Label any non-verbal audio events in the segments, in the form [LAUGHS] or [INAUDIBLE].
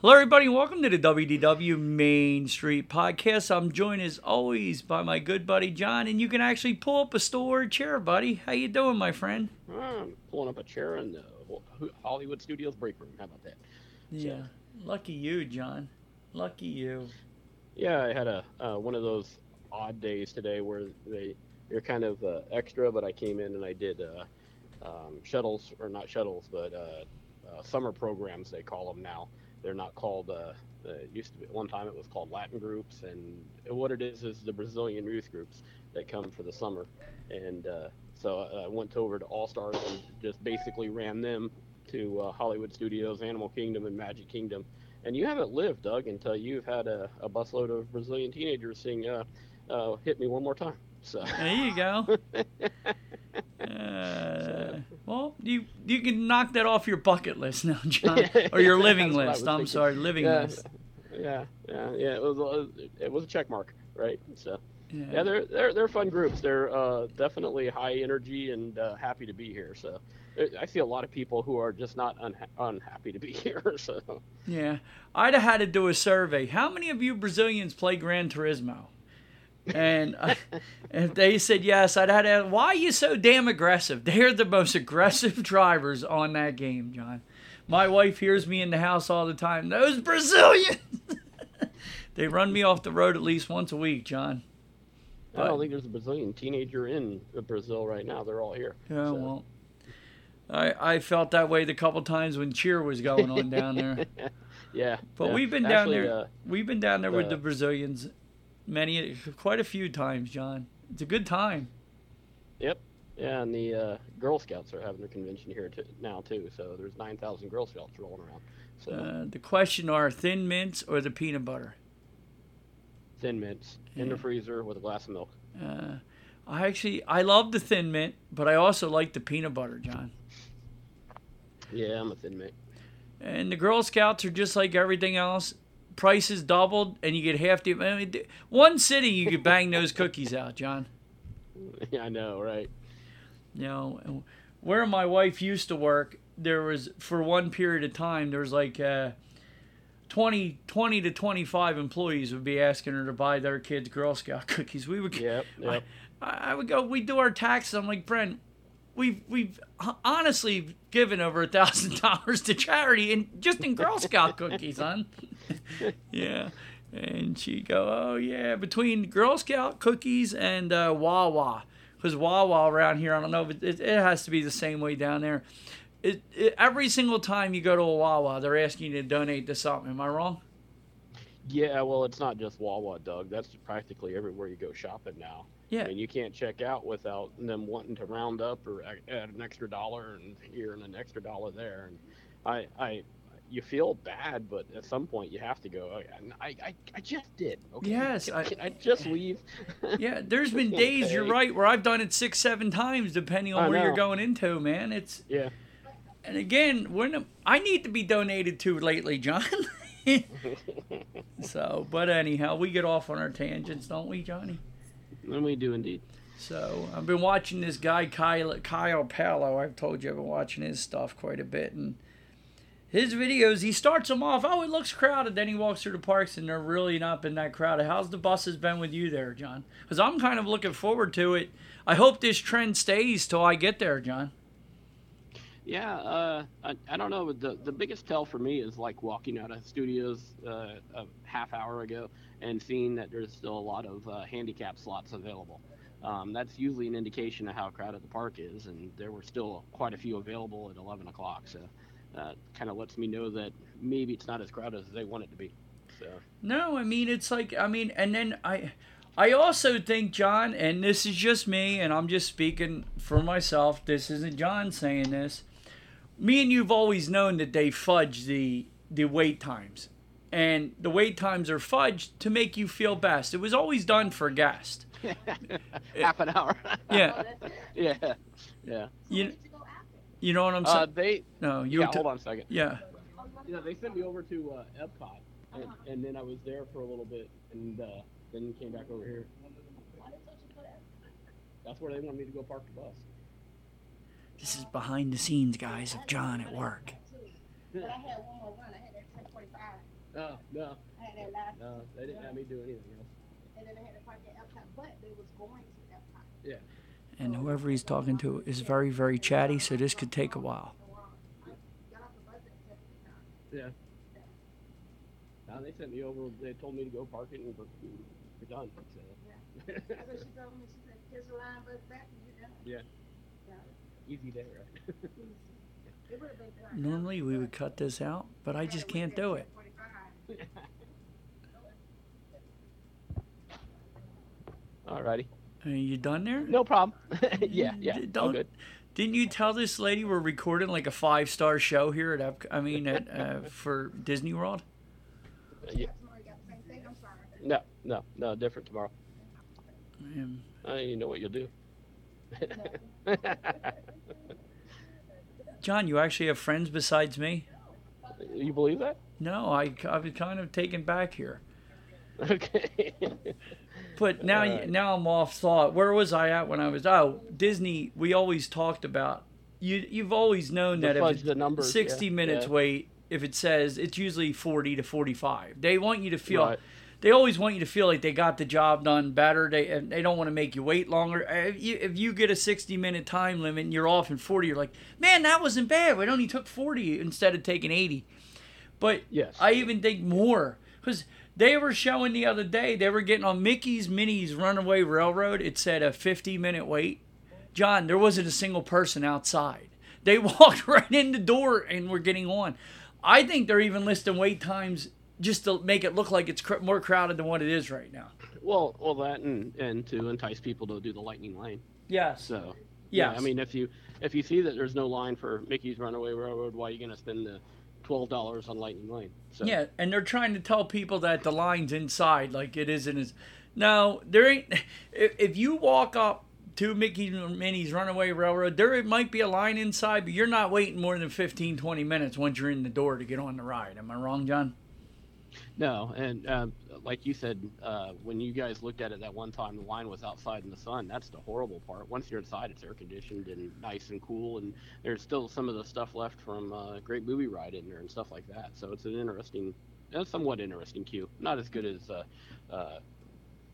Hello, everybody. and Welcome to the WDW Main Street Podcast. I'm joined as always by my good buddy John, and you can actually pull up a store chair, buddy. How you doing, my friend? I'm pulling up a chair in the Hollywood Studios break room. How about that? Yeah, lucky you, John. Lucky you. Yeah, I had a uh, one of those odd days today where they you're kind of uh, extra, but I came in and I did uh, um, shuttles or not shuttles, but uh, uh, summer programs they call them now. They're not called. Uh, it used to be at one time it was called Latin groups, and what it is is the Brazilian youth groups that come for the summer. And uh, so I went over to All Stars and just basically ran them to uh, Hollywood Studios, Animal Kingdom, and Magic Kingdom. And you haven't lived, Doug, until you've had a, a busload of Brazilian teenagers sing uh, uh, "Hit Me One More Time." So There you go. [LAUGHS] Uh, well, you you can knock that off your bucket list now, John, [LAUGHS] or your living That's what I list. I'm thinking. sorry, living yeah, list. yeah, yeah, yeah. It was a, it was a check mark, right? So Yeah. yeah, they're they're they're fun groups. They're uh, definitely high energy and uh, happy to be here. So I- I see a lot of people who are just not unha- unhappy to be [LAUGHS] here. So Yeah, I'd have had to do a survey. How many of you Brazilians play Gran Turismo? And uh, if they said yes, I'd have to ask, why are you so damn aggressive? They're the most aggressive [LAUGHS] drivers on that game, John. My wife hears me in the house all the time. Those Brazilians! [LAUGHS] they run me off the road at least once a week, John. I don't think there's a Brazilian teenager in Brazil right now. They're all here. Yeah, So, well, I, I felt that way the couple times when cheer was going on down there. [LAUGHS] yeah. But yeah. we've been down there. uh, we've been down there with the Brazilians, many, quite a few times, John. It's a good time. Yep. Yeah, and the uh, Girl Scouts are having their convention here t- now too. So there's 9,000 Girl Scouts rolling around. So Uh, the question are thin mints or the peanut butter. thin mints in the freezer with a glass of milk. Uh, I actually I love the thin mint, but I also like the peanut butter, John. Yeah, I'm a thin mint. And the Girl Scouts are just like everything else. Prices doubled, and you get half the. I mean, one city you could bang those cookies out, John. [LAUGHS] yeah, I know, right? you know where my wife used to work there was for one period of time there was like uh, 20, 20 to 25 employees would be asking her to buy their kids girl scout [LAUGHS] cookies we would Yep, yep. I, I would go we do our taxes i'm like brent we've we've honestly given over a thousand [LAUGHS] dollars to charity and just in girl scout cookies hon [LAUGHS] yeah and she'd go oh yeah between girl scout cookies and uh, wawa because Wawa around here, I don't know, but it, it has to be the same way down there. It, it, every single time you go to a Wawa, they're asking you to donate to something. Am I wrong? Yeah, well, it's not just Wawa, Doug. That's practically everywhere you go shopping now. Yeah. I mean, you can't check out without them wanting to round up or add add an extra dollar and here and an extra dollar there. And I, I, you feel bad, but at some point you have to go. "Oh, yeah, I, I, I just did. Okay. Yes, Can, I- can I just [LAUGHS] leave? Yeah, there's been [LAUGHS] days, you're right, where I've done it six, seven times, depending on I where you're going into, man. It's Yeah. And again, when I need to be donated to lately, John. [LAUGHS] so, but anyhow, we get off on our tangents, don't we, Johnny? And we do indeed. So I've been watching this guy Kyle Kyle Palo. I've told you I've been watching his stuff quite a bit, and his videos he starts them off. Oh, it looks crowded. Then he walks through the parks, and they're really not been that crowded. How's the buses been with you there, John? Because I'm kind of looking forward to it. I hope this trend stays till I get there, John. Yeah, uh, I, I don't know. The the biggest tell for me is like walking out of studios uh, a half hour ago and seeing that there's still a lot of uh, handicap slots available. Um, that's usually an indication of how crowded the park is, and there were still quite a few available at 11 o'clock. So, uh, kind of lets me know that maybe it's not as crowded as they want it to be. So. No, I mean it's like I mean, and then I, I also think John, and this is just me, and I'm just speaking for myself. This isn't John saying this. Me and you've always known that they fudge the the wait times, and the wait times are fudged to make you feel best. It was always done for guests. [LAUGHS] half an hour. Yeah. [LAUGHS] yeah. Yeah. You, you know what I'm saying? Uh, they. no, you. Yeah. t- hold on a second. Yeah. Yeah, they sent me over to uh, Epcot, and, and then I was there for a little bit, and uh, then came back over here. That's where they wanted me to go park the bus. This is behind the scenes, guys, of John at work. But I had one more run. I had that ten forty five. No, no, I had that last, no, they didn't have me do anything else. and then I had to park at Epcot, but they was going to Epcot. Yeah. And whoever he's talking to is very, very chatty, so this could take a while. Got off the bus at ten forty five. Yeah. Now they sent me over. They told me to go park it, and we're, we're done. So. That's what she told me. She said, "Just a line bus back, and you're done." yeah. Yeah. Easy day, right? It would have been done. Normally we would cut this out, but I just can't do it. 10:45. Alrighty. Are you done there? No problem. [LAUGHS] yeah, yeah. D- Don't. good. Didn't you tell this lady we're recording like a five star show here at Ep- I mean at uh, [LAUGHS] for Disney World? Yeah. Tomorrow you got the same thing. I'm sorry. No, no, no. Different tomorrow. Um, Uh, you know what you'll do. [LAUGHS] John, you actually have friends besides me? you believe that? No, I I was kind of taken back here. Okay. But now Alright. now I'm off thought. Where was I at when I was oh Disney? We always talked about you. You've always known that if fudge it's the numbers, 60 yeah, minutes yeah. wait, if it says it's usually 40 to 45. They want you to feel. Right. They always want you to feel like they got the job done better. They they don't want to make you wait longer. Uh, If you, if you get a 60 minute time limit and you're off in 40, you're like, man, that wasn't bad. We only took 40 instead of taking 80. But Yes. I even think more because they were showing the other day they were getting on Mickey's Minnie's Runaway Railroad. It said a 50 minute wait. John, there wasn't a single person outside. They [LAUGHS] walked right in the door and were getting on. I think they're even listing wait times just to make it look like it's cr- more crowded than what it is right now. Well, well, that and and to entice people to do the lightning lane. Yeah. So. Yes. Yeah, I mean, if you if you see that there's no line for Mickey's Runaway Railroad, why are you gonna spend the twelve dollars on Lightning Lane? So, Yeah, and they're trying to tell people that the line's inside, like it isn't as. No, there ain't. [LAUGHS] If, if you walk up to Mickey Minnie's Runaway Railroad, there might be a line inside, but you're not waiting more than 15, 20 minutes once you're in the door to get on the ride. Am I wrong, John? No, and um, like you said, uh, when you guys looked at it that one time, the line was outside in the sun. That's the horrible part. Once you're inside, it's air conditioned and nice and cool, and there's still some of the stuff left from uh, Great Movie Ride in there and stuff like that. So it's an interesting, a somewhat interesting queue. Not as good as uh, uh,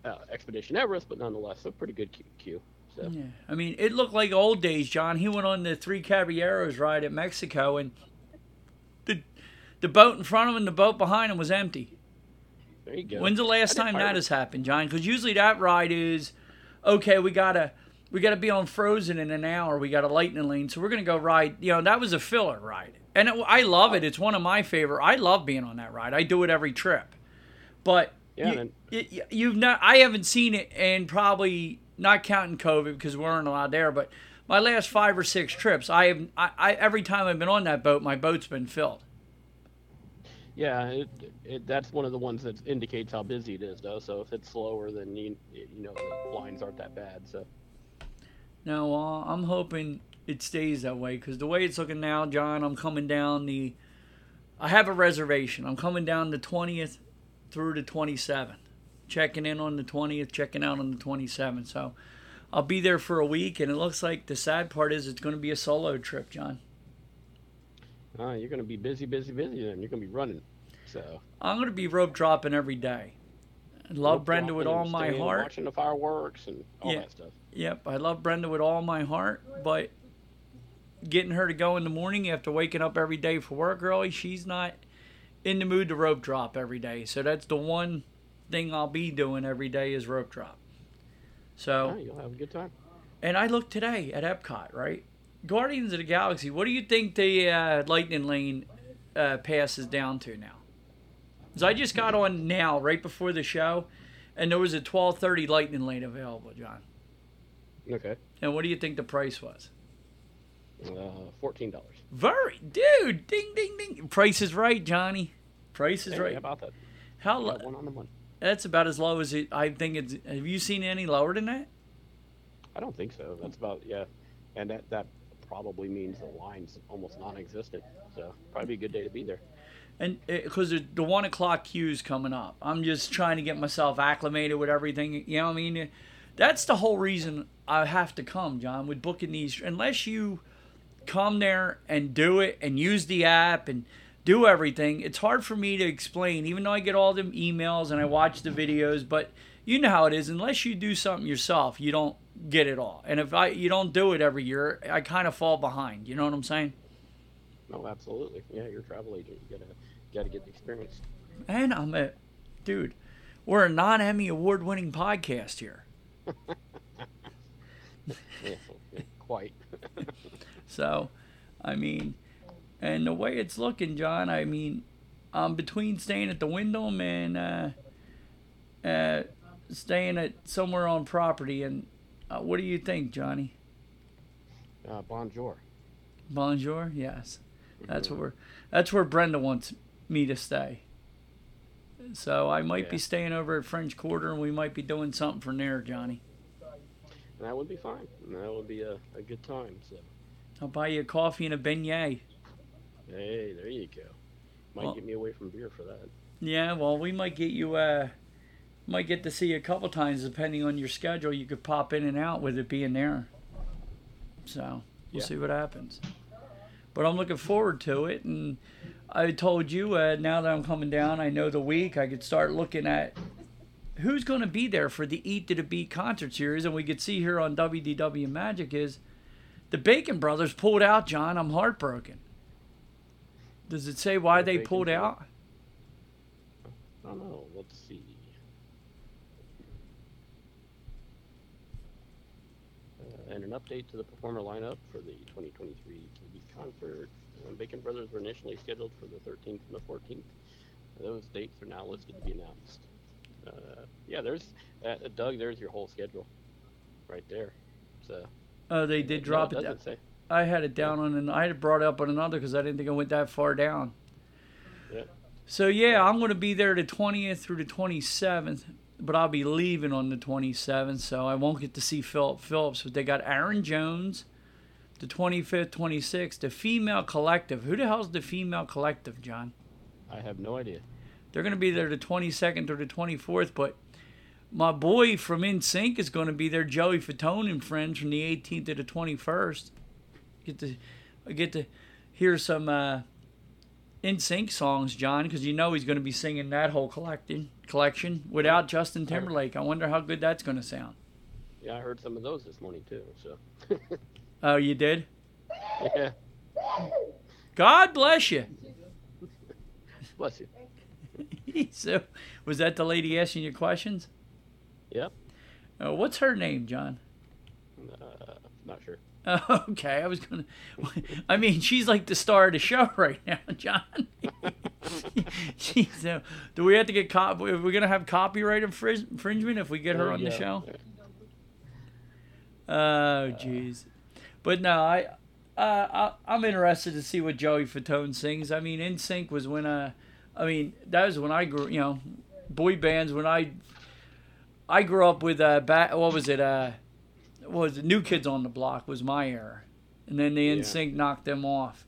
uh, Expedition Everest, but nonetheless a pretty good queue-. So Yeah. I mean, it looked like old days, John. He went on the Three Caballeros ride at Mexico, and the boat in front of him the boat behind him was empty. there you go. When's the last time that has happened, John? Because usually that ride is, okay, we gotta we gotta be on Frozen in an hour. We got a lightning lane, so we're gonna go ride. You know, that was a filler ride, and it, I love it. It's one of my favorite. I love being on that ride. I do it every trip, but Yeah, you, you've not. I haven't seen it, and probably not counting COVID because we weren't allowed there, but. My last five or six trips, I have I, I every time I've been on that boat, my boat's been filled. Yeah, it, it, that's one of the ones that indicates how busy it is, though. So if it's slower, then you you know the lines aren't that bad. So No, uh, I'm hoping it stays that way because the way it's looking now, John, I'm coming down the. I have a reservation. I'm coming down the 20th through the 27th. Checking in on the 20th, checking out on the 27th. So I'll be there for a week, and it looks like the sad part is it's going to be a solo trip, John. Uh, you're going to be busy, busy, busy, then you're going to be running. So I'm going to be rope dropping every day. I love rope Brenda with all my heart. watching the fireworks and all Yeah. that stuff. Yep, I love Brenda with all my heart, but getting her to go in the morning after waking up every day for work early, she's not in the mood to rope drop every day. So that's the one thing I'll be doing every day is rope drop. So, you'll have a good time. and I looked today at Epcot, right? Guardians of the Galaxy. What do you think the uh, Lightning Lane uh, passes down to now? Because I just got on now, right before the show, and there was a 12:30 Lightning Lane available, John. Okay. And what do you think the price was? Uh, fourteen dollars. Very, dude. Ding, ding, ding. Price is right, Johnny. Price is Hey, right. How about that? How? Got Lo- one on the money. that's about as low as it. I think it's. Have you seen any lower than that? I don't think so. That's about yeah, and that that probably means the line's almost non-existent. So probably a good day to be there. And eh, because the one o'clock queue's coming up, I'm just trying to get myself acclimated with everything. You know what I mean? That's the whole reason I have to come, John, with booking these. Unless you come there and do it and use the app and do everything, it's hard for me to explain. Even though I get all them emails and I watch the videos, but you know how it is. Unless you do something yourself, you don't get it all. And if I you don't do it every year, I kind of fall behind. You know what I'm saying? No, absolutely. Yeah, you're a travel agent. You gotta gotta get the experience. And I'm a dude. We're a non-Emmy award-winning podcast here, [LAUGHS] Yeah, yeah, quite. [LAUGHS] so I mean, and the way it's looking, John. I mean, I'm between staying at the Wyndham and uh, uh, staying at somewhere on property. And uh, what do you think, Johnny? Uh, bonjour. Bonjour. Yes, that's where that's where Brenda wants me to stay. So I might be staying over at French Quarter, and we might be doing something from there, Johnny. That would be fine. That would be a, a good time. So I'll buy you a coffee and a beignet. hey, there you go. Might Well- get me away from beer for that. Yeah, well, we might get you. Uh, might get to see you a couple times depending on your schedule. You could pop in and out with it being there. So we'll Yeah. see what happens. But I'm looking forward to it, and I told you uh, now that I'm coming down, I know the week I could start looking at who's going to be there for the Eat to the Beat concert series, and we could see here on WDW Magic is the Bacon Brothers pulled out. John, I'm heartbroken. Does it say why The they pulled out? I don't know. Let's see. Uh, and an update to the performer lineup for the 2023 KB concert. Uh, Bacon Brothers were initially scheduled for the 13th and the 14th. Those dates are now listed to be announced. Uh, yeah, there's uh, Doug. There's your whole schedule, right there. So Oh, they did drop no, it. down. say. I had it down on and I had it brought up on another because I didn't think I went that far down. Yeah. So yeah, I'm going to be there the 20th through the 27th, but I'll be leaving on the 27th, so I won't get to see Phillip Phillips. But they got Aaron Jones, the 25th, 26th, the Female Collective. Who the hell's the Female Collective, John? I have no idea. They're going to be there the 22nd or the 24th, but my boy from NSYNC is going to be there, Joey Fatone and friends, from the 18th to the 21st. Get to, I get to hear some uh, NSYNC songs, John, because you know he's going to be singing that whole collection collection without Justin Timberlake. I wonder how good that's going to sound. Yeah, I heard some of those this morning too. So [LAUGHS] Oh, you did? yeah, God bless you. [LAUGHS] bless you. [LAUGHS] so, was that the lady asking you questions? Yep. Uh, what's her name, John? Uh, not sure. [LAUGHS] Okay, I was gonna. [LAUGHS] I mean, she's like the star of the show [LAUGHS] right now, John. Jeez, uh, do we have to get cop? Are we gonna have copyright infringement if we get her on the show? Oh, jeez. But no, I, uh, I, I'm interested to see what Joey Fatone sings. I mean, NSYNC was when I, I mean, that was when I grew. You know, boy bands when I, I grew up with uh, ba- what was it uh, was? New Kids on the Block was my era. and then the Yeah. NSYNC knocked them off.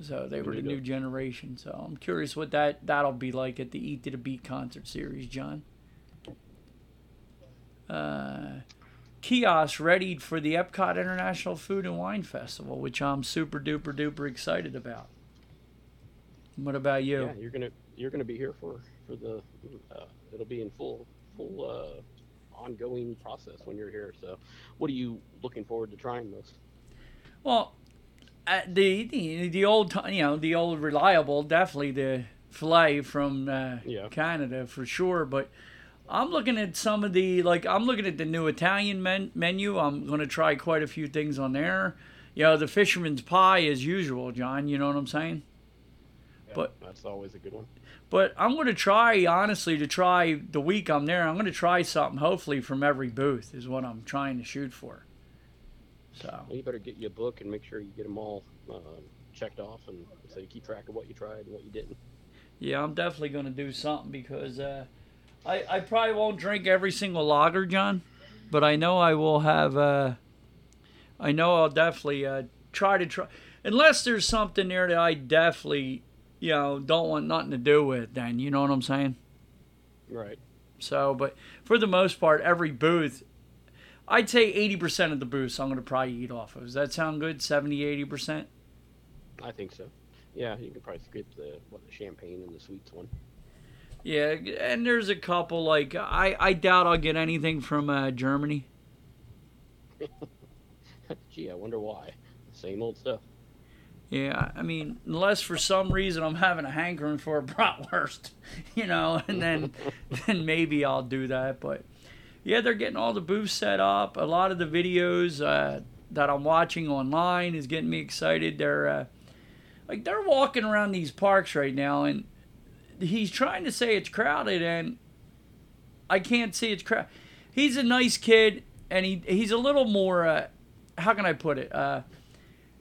So they were the new go. generation. So I'm curious what that that'll be like at the Eat to the Beat concert series, John. Uh, kiosk readied for the Epcot International Food and Wine Festival, which I'm super duper duper excited about. What about you? Yeah, you're gonna you're gonna be here for for the uh, it'll be in full full uh, ongoing process when you're here. So, what are you looking forward to trying most? Well, uh, the, the the old you know the old reliable definitely the filet from uh, Yeah. Canada for sure. But I'm looking at some of the like I'm looking at the new Italian men- menu. I'm going to try quite a few things on there. You know the fisherman's pie as usual, John. You know what I'm saying? Yeah, But- that's always a good one. But I'm going to try honestly to try the week I'm there. I'm going to try something hopefully from every booth is what I'm trying to shoot for. So. Well, you better get you a book and make sure you get them all uh, checked off, and so you keep track of what you tried and what you didn't. Yeah, I'm definitely going to do something because uh, I I probably won't drink every single lager, John, but I know I will have. Uh, I know I'll definitely uh, try to try, unless there's something there that I definitely, you know, don't want nothing to do with. Then you know what I'm saying. Right. So, but for the most part, every booth, I'd say 80% of the booths I'm going to probably eat off of. Does that sound good? 70, 80%? I think so. Yeah, you can probably skip the what the champagne and the sweets one. Yeah, and there's a couple like I I doubt I'll get anything from uh, Germany. [LAUGHS] Gee, I wonder why. Same old stuff. Yeah, I mean, unless for some reason I'm having a hankering for a [LAUGHS] bratwurst, you know, and then [LAUGHS] then maybe I'll do that. But yeah, they're getting all the booths set up. A lot of the videos uh, that I'm watching online is getting me excited. They're uh, like they're walking around these parks right now, and he's trying to say it's crowded, and I can't see it's crowded. He's a nice kid, and he he's a little more. Uh, how can I put it?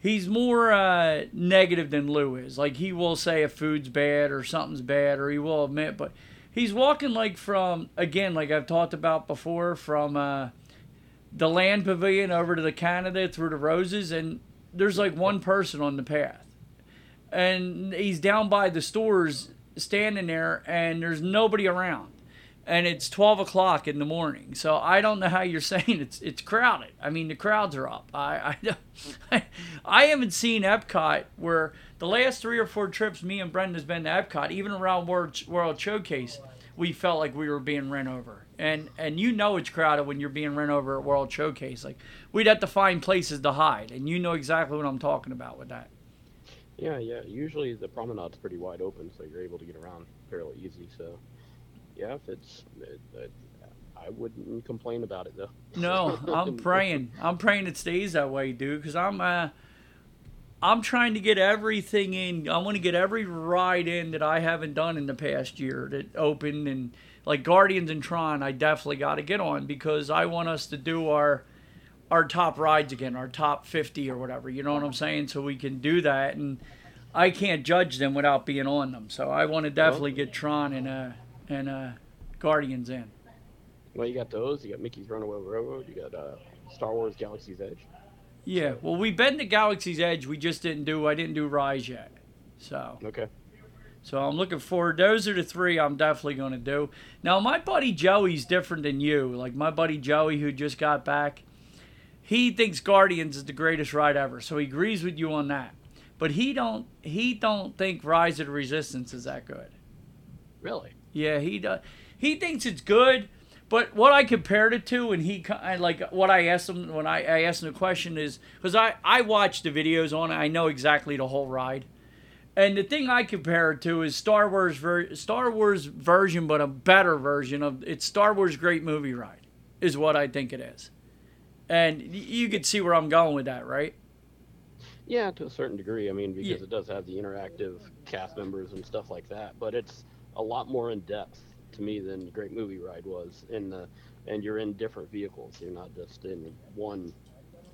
He's more uh, negative than Lou is. Like he will say if food's bad or something's bad, or he will admit, but he's walking like from again, like I've talked about before, from uh, the land pavilion over to the Canada through the roses, and there's like one person on the path, and he's down by the stores standing there, and there's nobody around. And it's twelve o'clock in the morning, so I don't know how you're [LAUGHS] saying it's it's crowded. I mean, the crowds are up. I I, [LAUGHS] I haven't seen Epcot where the last three or four trips me and Brendan's been to Epcot, even around World World Showcase, we felt like we were being run over. And and you know it's crowded when you're being run over at World Showcase. Like we'd have to find places to hide, and you know exactly what I'm talking about with that. Yeah, yeah. Usually the promenade's pretty wide open, so you're able to get around fairly easy. So, yeah, if it's, it, it, I wouldn't complain about it though. No, I'm [LAUGHS] praying. I'm praying it stays that way, dude. Because I'm, uh, I'm trying to get everything in. I want to get every ride in that I haven't done in the past year that opened and like Guardians and Tron. I definitely got to get on because I want us to do our, our top rides again, our top 50 or whatever. You know what I'm saying? So we can do that and. I can't judge them without being on them, so I want to definitely get Tron and uh and uh Guardians in. Well, you got those. You got Mickey's Runaway Railroad. You got uh, Star Wars Galaxy's Edge. Yeah, well, we've been to Galaxy's Edge. We just didn't do. I didn't do Rise yet. So, Okay. so I'm looking forward. Those are the three I'm definitely going to do. Now, my buddy Joey's different than you. Like my buddy Joey, who just got back, he thinks Guardians is the greatest ride ever. So he agrees with you on that. But he don't. He don't think Rise of the Resistance is that good. Really? Yeah, he does. He thinks it's good, but what I compared it to, and he I like what I asked him when I, I asked him the question is because I I watched the videos on it, I know exactly the whole ride, and the thing I compare it to is Star Wars ver- Star Wars version, but a better version of it's Star Wars Great Movie Ride, is what I think it is, and you could see where I'm going with that, right? Yeah, to a certain degree. I mean, because Yeah. it does have the interactive cast members and stuff like that, but it's a lot more in depth to me than Great Movie Ride was. In the and you're in different vehicles. You're not just in one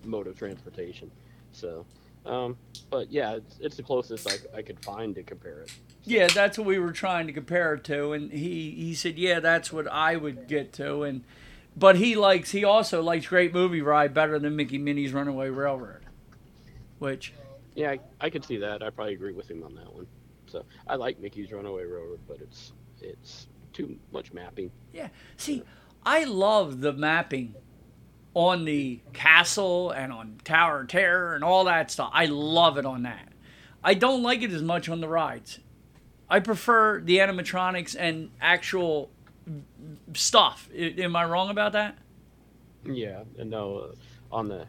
mode of transportation. So, um, but yeah, it's, it's the closest I, I could find to compare it. Yeah, that's what we were trying to compare it to, and he he said, yeah, that's what I would get to, and but he likes he also likes Great Movie Ride better than Mickey Minnie's Runaway Railroad. which Yeah, I, I could see that. I probably agree with him on that one. So I like Mickey's Runaway Railroad, but it's it's too much mapping. Yeah. See, I love the mapping on the castle and on Tower of Terror and all that stuff. I love it on that. I don't like it as much on the rides. I prefer the animatronics and actual stuff. I- Am I wrong about that? Yeah, and no, uh, on the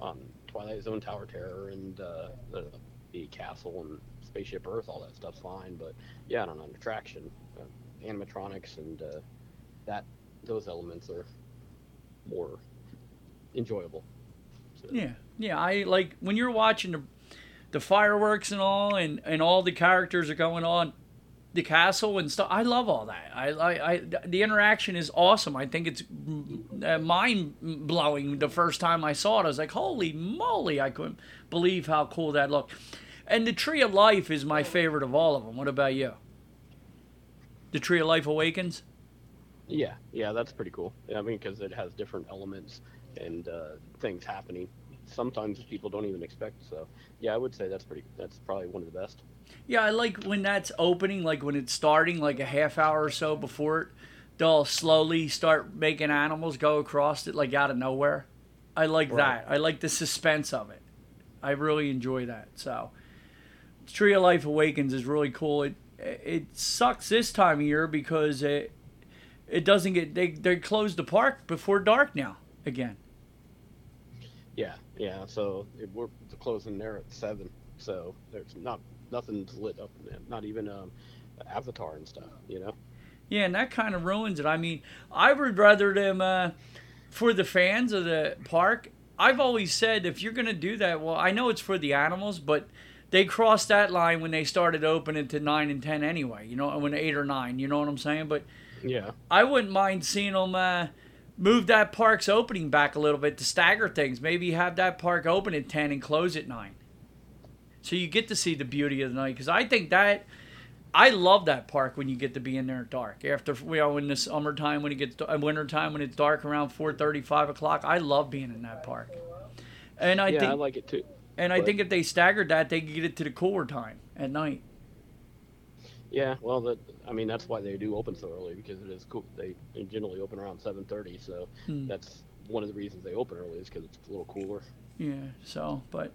on Twilight Zone Tower Terror and uh, the the castle and Spaceship Earth, all that stuff's fine. But yeah, on an attraction, uh, animatronics and uh, that those elements are more enjoyable. So, Yeah, yeah. I like when you're watching the, the fireworks and all, and and all the characters are going on the castle and stuff. I love all that. I, I, I the interaction is awesome. I think it's uh, mind blowing. The first time I saw it, I was like, "Holy moly!" I couldn't believe how cool that looked. And the Tree of Life is my favorite of all of them. What about you? The Tree of Life Awakens. yeah, yeah, that's pretty cool. I mean, because it has different elements and uh, things happening. Sometimes people don't even expect. So yeah, I would say that's pretty. That's probably one of the best. Yeah, I like when that's opening, like when it's starting, like a half hour or so before it, they'll slowly start making animals go across it, like out of nowhere. I like Right. that. I like the suspense of it. I really enjoy that. So, Tree of Life Awakens is really cool. It it sucks this time of year because it it doesn't get they they close the park before dark now again. Yeah, yeah. So it, we're closing there at seven. So there's not nothing's lit up. Not even um, Avatar and stuff. You know. Yeah, and that kind of ruins it. I mean, I would rather them uh, for the fans of the park. I've always said if you're going to do that, well, I know it's for the animals, but they crossed that line when they started opening to nine and ten anyway. You know, when eight or nine. You know what I'm saying? But Yeah. I wouldn't mind seeing them uh, move that park's opening back a little bit to stagger things. Maybe have that park open at 10 and close at 9. So you get to see the beauty of the night. Because I think that, I love that park when you get to be in there dark. After, you know, in the summertime, when it gets, uh, wintertime, when it's dark around 4.30, 5 o'clock, I love being in that park. And I yeah, think, I like it too. And I but- think if they staggered that, they could get it to the cooler time at night. Yeah. Well, that I mean that's why they do open so early because it is cool. They, generally open around seven thirty. So Hmm. that's one of the reasons they open early is because it's a little cooler. Yeah. So, but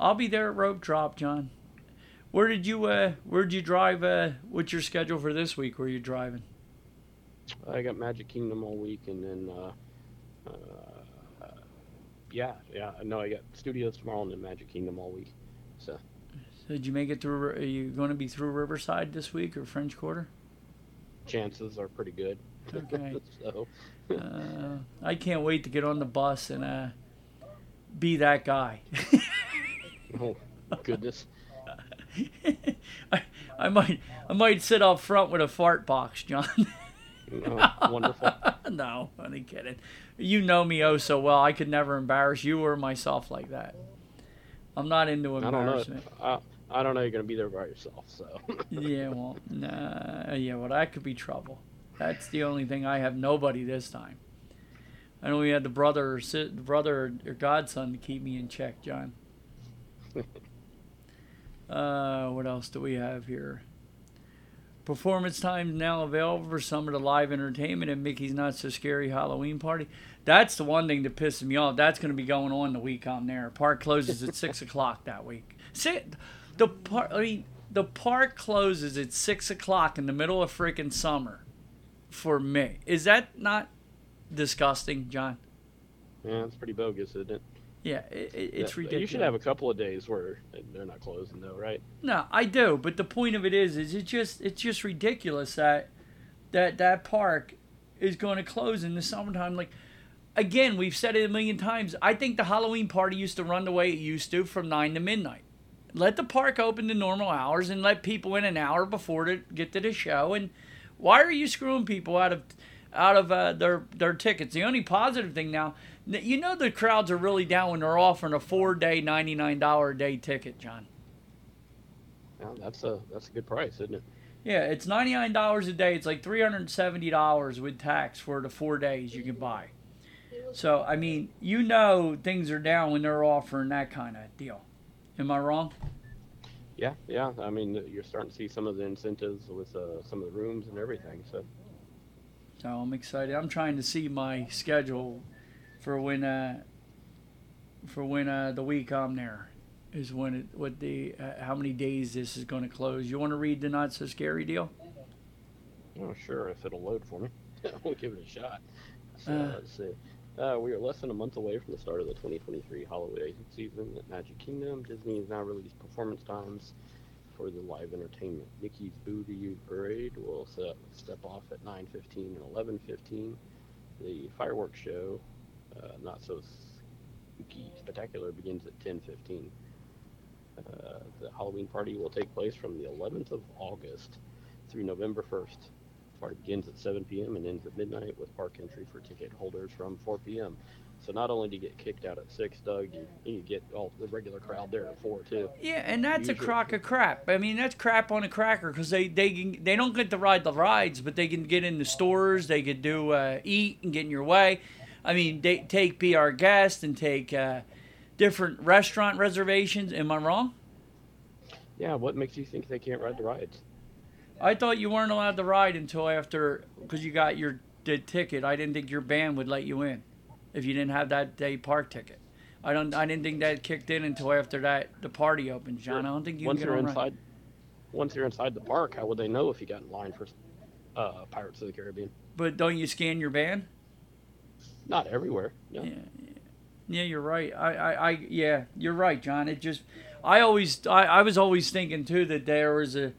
I'll be there at Rope Drop, John. Where did you uh where did you drive uh what's your schedule for this week? Where you driving? I got Magic Kingdom all week, and then uh, uh, yeah, yeah. No, I got Studios tomorrow and then Magic Kingdom all week. So So did you make it through are you going to be through Riverside this week or French Quarter? chances are pretty good. Okay. [LAUGHS] so Uh, I can't wait to get on the bus and uh be that guy. [LAUGHS] oh goodness. [LAUGHS] I, I might I might sit up front with a fart box, John. Oh, wonderful. [LAUGHS] no, only kidding. You know me oh so well. I could never embarrass you or myself like that. I'm not into I don't know. embarrassment. I, I don't know. You're gonna be there by yourself, so. [LAUGHS] yeah, well, nah, yeah, well, that could be trouble. That's the only thing. I have nobody this time. I know only had the brother, or si- the brother or godson to keep me in check, John. [LAUGHS] uh, what else do we have here? Performance times now available for some of the live entertainment at Mickey's Not So Scary Halloween Party. That's the one thing that pisses me off. That's going to be going on the week I'm there. Park closes at [LAUGHS] six o'clock that week. See, the park. I mean, the park closes at six o'clock in the middle of freaking summer. For me, is that not disgusting, John? Yeah, it's pretty bogus, isn't it? Yeah, it, it, it's Yeah, ridiculous. You should have a couple of days where they're not closing, though, right? No, I do, but the point of it is, is it just it's just ridiculous that that that park is going to close in the summertime. Like again, we've said it a million times. I think the Halloween party used to run the way it used to, from nine to midnight. Let the park open to normal hours and let people in an hour before to get to the show. And why are you screwing people out of out of uh, their their tickets? The only positive thing now, you know, the crowds are really down when they're offering a four day, ninety nine dollar a day ticket, John. That's a that's a good price, isn't it? Yeah, it's ninety nine dollars a day. It's like three hundred and seventy dollars with tax for the four days you can buy. So I mean, you know things are down when they're offering that kind of deal. Am I wrong? Yeah, yeah. I mean, you're starting to see some of the incentives with uh, some of the rooms and everything. So So I'm excited. I'm trying to see my schedule for when uh, for when uh, the week I'm there is when it what the uh, how many days this is going to close. You want to read the not so scary deal? Oh, sure, if it'll load for me. [LAUGHS] we'll give it a shot. So, Uh. let's see. Uh, we are less than a month away from the start of the 2023 holiday season at Magic Kingdom. Disney has now released performance times for the live entertainment. Mickey's Boo to You Parade will set, step off at 9.15 and 11.15. The fireworks show, uh, not so spooky spectacular, begins at 10.15. Uh, the Halloween party will take place from the 11th of August through November 1st. Party begins at 7 p.m. and ends at midnight with park entry for ticket holders from 4 p.m. So not only do you get kicked out at 6, Doug, you, you get all the regular crowd there at 4 too. Yeah, and that's a crock of crap. I mean, that's crap on a cracker because they they can, they don't get to ride the rides, but they can get in the stores. They could do uh, eat and get in your way. I mean, they take be our guest and take uh, different restaurant reservations. Am I wrong? Yeah, what makes you think they can't ride the rides? I thought you weren't allowed to ride until after because you got your the ticket. I didn't think your band would let you in if you didn't have that day park ticket. I don't. I didn't think that kicked in until after that the party opened, John. I don't think you once can get you're on ride. inside, once you're inside the park, how would they know if you got in line for uh, Pirates of the Caribbean? But don't you scan your band? Not everywhere. No. Yeah, yeah, you're right. I, I, I, yeah, you're right, John. It just, I always, I, I was always thinking too that there was a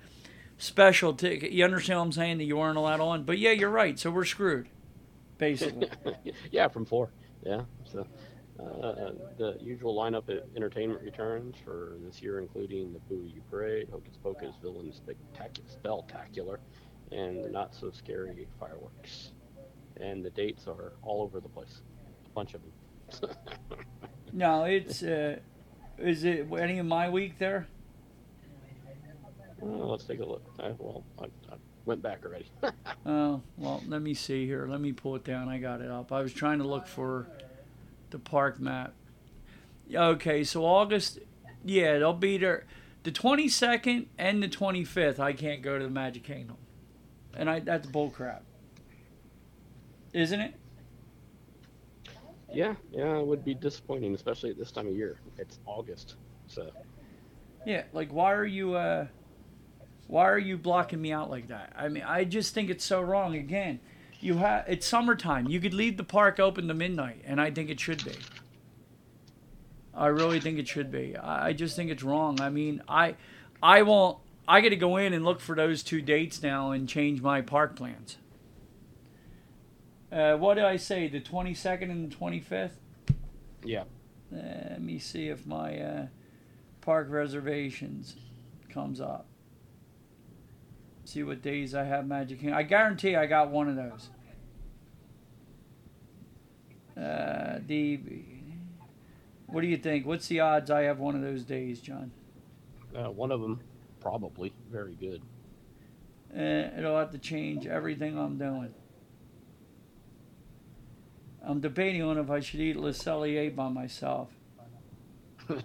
special ticket. You understand what I'm saying? That you weren't allowed on. But yeah, you're right. So we're screwed, basically. [LAUGHS] yeah, from four. Yeah. So uh, the usual lineup of entertainment returns for this year, including the Boo You Parade, Hocus Pocus, Villain Spectacular, Spectacular, and the Not So Scary fireworks. And the dates are all over the place. A bunch of them. [LAUGHS] no, it's, uh, is it any of my week there? well, let's take a look. Uh, well, I, I went back already. [LAUGHS] Oh, well, let me see here. Let me pull it down. I got it up. I was trying to look for the park map. Okay, so August, yeah, they'll be there. The 22nd and the 25th, I can't go to the Magic Kingdom. And I that's bull crap. Isn't it? yeah, yeah, it would be disappointing, especially at this time of year. It's August, so Yeah, like why are you uh why are you blocking me out like that? I mean, I just think it's so wrong again. You have it's summertime. You could leave the park open to midnight and I think it should be. I really think it should be. I I just think it's wrong. I mean, I I won't I got to go in and look for those two dates now and change my park plans. Uh, what did I say? The 22nd and the 25th? yeah. Uh, let me see if my uh, park reservations comes up. See what days I have Magic Kingdom. I guarantee I got one of those. Uh, the what do you think? What's the odds I have one of those days, John? Uh, one of them, probably, very good. Uh, it'll have to change everything I'm doing. I'm debating on if I should eat Le Cellier by myself. [LAUGHS]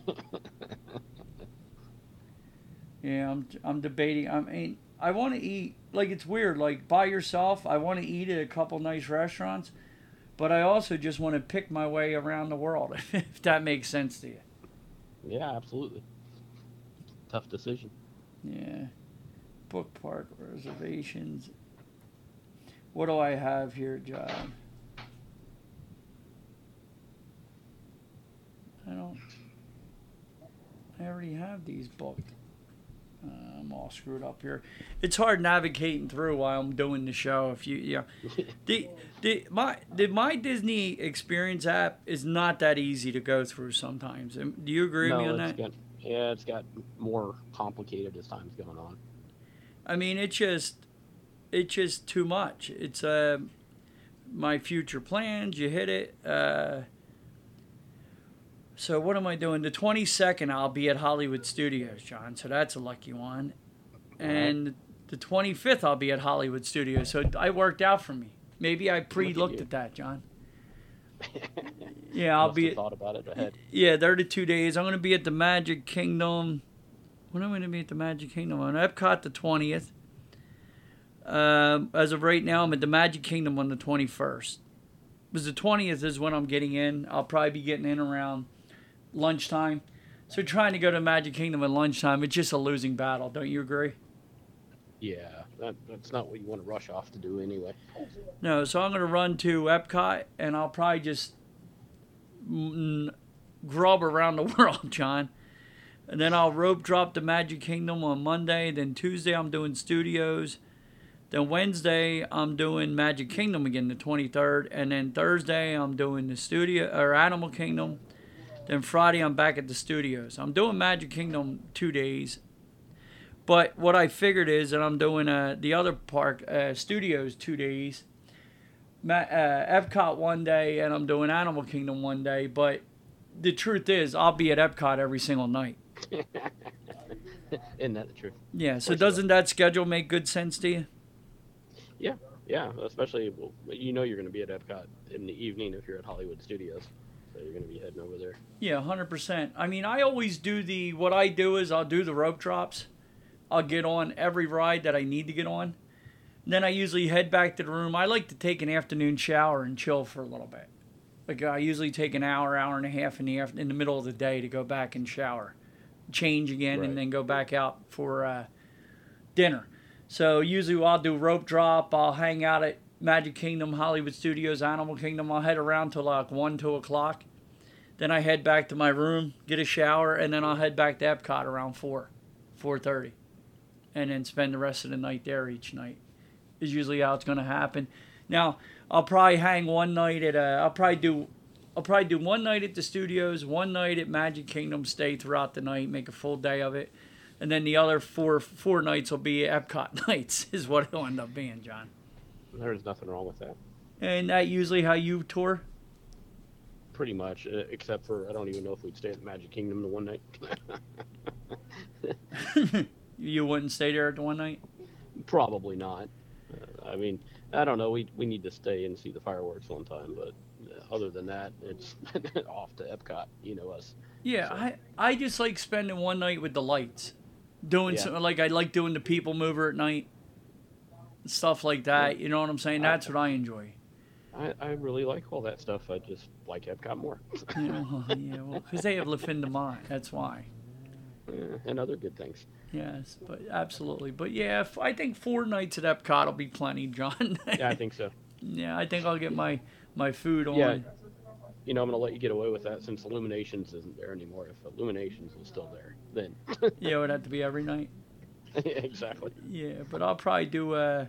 Yeah, I'm I'm debating. I mean, I want to eat like it's weird. Like by yourself, I want to eat at a couple nice restaurants, but I also just want to pick my way around the world. [LAUGHS] If that makes sense to you. yeah, absolutely. Tough decision. Yeah. Book park reservations. What do I have here, John? I don't. I already have these booked. Uh, I'm all screwed up here. It's hard navigating through while I'm doing the show. If you, yeah, [LAUGHS] the the my the my Disney Experience app is not that easy to go through sometimes. Do you agree with me on that? got yeah, it's got more complicated as time's going on. I mean, it just, it's just too much. It's uh, my future plans. You hit it. Uh, so what am I doing? The twenty second, I'll be at Hollywood Studios, John. So that's a lucky one. And the twenty fifth, I'll be at Hollywood Studios. So I worked out for me. Maybe I pre looked you. at that, John. [LAUGHS] Yeah, I'll be at, thought about it ahead. yeah, they're the two days. I'm gonna be at the Magic Kingdom. When am I gonna be at the Magic Kingdom? On Epcot the twentieth. Um, as of right now, I'm at the Magic Kingdom on the twenty first. Because the twentieth is when I'm getting in. I'll probably be getting in around lunchtime. So trying to go to Magic Kingdom at lunchtime, it's just a losing battle. Don't you agree? Yeah, that, that's not what you want to rush off to do anyway. No, so I'm going to run to Epcot and I'll probably just grub around the [LAUGHS] world, John. And then I'll rope drop to Magic Kingdom on Monday. Then Tuesday, I'm doing studios. Then Wednesday, I'm doing Magic Kingdom again, the 23rd. And then Thursday, I'm doing the studio or Animal Kingdom. Then Friday, I'm back at the studios. I'm doing Magic Kingdom two days. But what I figured is that I'm doing uh, the other park, uh, studios, two days. Ma- uh, Epcot one day, and I'm doing Animal Kingdom one day. But the truth is, I'll be at Epcot every single night. [LAUGHS] Isn't that the truth? Yeah. So doesn't that schedule make good sense to you? Yeah, yeah. Especially, well, you know, you're going to be at Epcot in the evening if you're at Hollywood Studios, so you're going to be heading over there. Yeah, hundred percent. I mean, I always do the. What I do is I'll do the rope drops. I'll get on every ride that I need to get on. Then I usually head back to the room. I like to take an afternoon shower and chill for a little bit. Like I usually take an hour, hour and a half in the after, in the middle of the day to go back and shower, change again, Right. and then go back out for uh, dinner. So usually I'll do rope drop. I'll hang out at Magic Kingdom, Hollywood Studios, Animal Kingdom. I'll head around till like one, two o'clock. Then I head back to my room, get a shower, and then I'll head back to Epcot around four, four thirty, and then spend the rest of the night there each night. Is usually how it's going to happen. Now I'll probably hang one night at. Uh, I'll probably do. I'll probably do one night at the studios, one night at Magic Kingdom, stay throughout the night, make a full day of it, and then the other four four nights will be Epcot [LAUGHS] nights. Is what it'll end up being, John. There's nothing wrong with that. And that usually how you tour. Pretty much, uh, except for I don't even know if we'd stay at the Magic Kingdom the one night. [LAUGHS] [LAUGHS] you wouldn't stay there at the one night. Probably not. Uh, I mean, I don't know. We we need to stay and see the fireworks one time, but uh, other than that, it's [LAUGHS] off to Epcot. You know us. Yeah, So- I I just like spending one night with the lights, doing Yeah. something like I like doing the people mover at night, stuff like that. You know what I'm saying? That's what I enjoy. I, I really like all that stuff. I just like Epcot more, You [LAUGHS] know, yeah, well, because they have Le Fin de Mai. That's why. Yeah, and other good things. Yes, but absolutely. But yeah, I think four nights at Epcot will be plenty, John. Yeah, I think so. [LAUGHS] yeah, I think I'll get my my food on. Yeah. You know, I'm gonna let you get away with that since Illuminations isn't there anymore. If Illuminations was still there, then [LAUGHS] Yeah, it would have to be every night. [LAUGHS] exactly. Yeah, but I'll probably do uh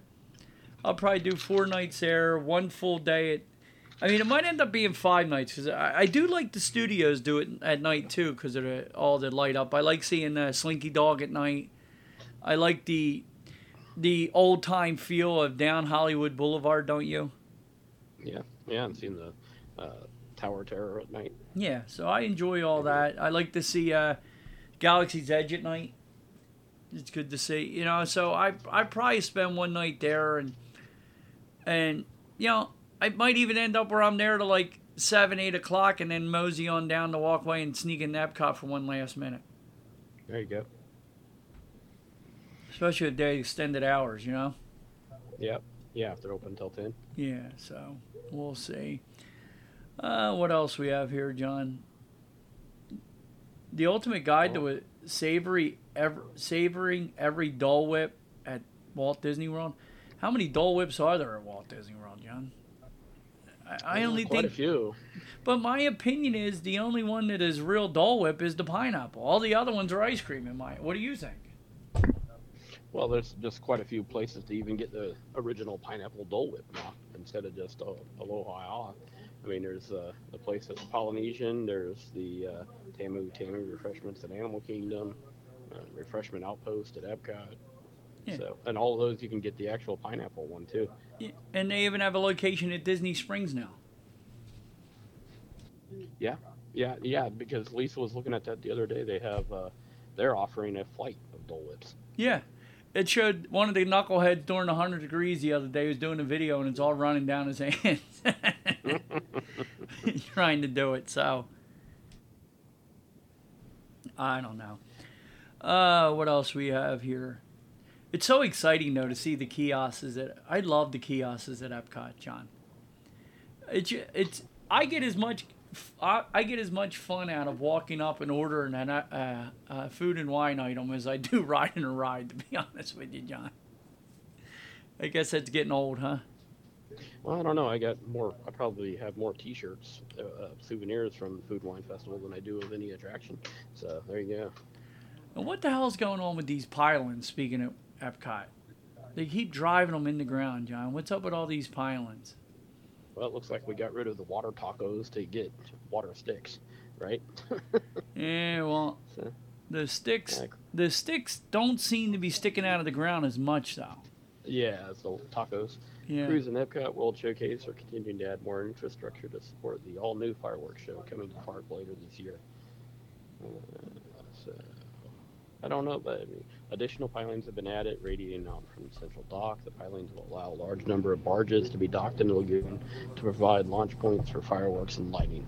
I'll probably do four nights there, one full day at I mean, it might end up being five nights because I, I do like the studios do it at night too because they're all the light up. I like seeing uh, Slinky Dog at night. I like the the old time feel of down Hollywood Boulevard, don't you? Yeah, yeah. I'm seeing the uh, Tower Terror at night. Yeah, so I enjoy all that. I like to see uh, Galaxy's Edge at night. It's good to see, you know. So I I probably spend one night there, and and you know I might even end up where I'm there to like seven eight o'clock, and then mosey on down the walkway and sneak in Epcot for one last minute. There you go. Especially if they extended hours, you know. Yep. Yeah, if they're open until ten. Yeah, so we'll see. Uh, what else we have here, John? The ultimate guide to a savory, ever, savoring every Dole Whip at Walt Disney World. How many Dole Whips are there at Walt Disney World, John? I, I only quite think, a few. but my opinion is the only one that is real Dole Whip is the pineapple. All the other ones are ice cream. In my, what do you think? Well, there's just quite a few places to even get the original pineapple Dole Whip now instead of just uh, Aloha. I mean, there's uh, the place at the Polynesian. There's the uh, Tamu Tamu Refreshments at Animal Kingdom, Refreshment Outpost at Epcot. Yeah. So, and all of those you can get the actual pineapple one too. Yeah. And they even have a location at Disney Springs now. Yeah, yeah, yeah, because Lisa was looking at that the other day. They have uh, they're offering a flight of Dole Whips. Yeah, it showed one of the knuckleheads during 100 degrees the other day was doing a video and it's all running down his [LAUGHS] hands [LAUGHS] trying to do it so i don't know uh what else we have here it's so exciting though to see the kiosks at i love the kiosks at epcot john it's it's i get as much I, get as much fun out of walking up and ordering an uh, uh, food and wine item as I do [LAUGHS] riding a ride. To be honest with you, John. I guess that's getting old, huh? Well, I don't know. I got more. I probably have more T-shirts, uh, uh, souvenirs from the Food Wine Festival than I do of any attraction. So there you go. And what the hell's going on with these pylons? Speaking of Epcot, they keep driving them in the ground, John. What's up with all these pylons? Well, it looks like we got rid of the water tacos to get water sticks, right? [LAUGHS] yeah, well, So, the sticks, Yeah. the sticks don't seem to be sticking out of the ground as much, though. yeah, so tacos. Yeah. Cruise and Epcot World Showcase are continuing to add more infrastructure to support the all-new fireworks show coming to park later this year. Uh, so, I don't know, but I mean, additional pilings have been added, radiating out from Central Dock. The pilings will allow a large number of barges to be docked in the lagoon to provide launch points for fireworks and lighting.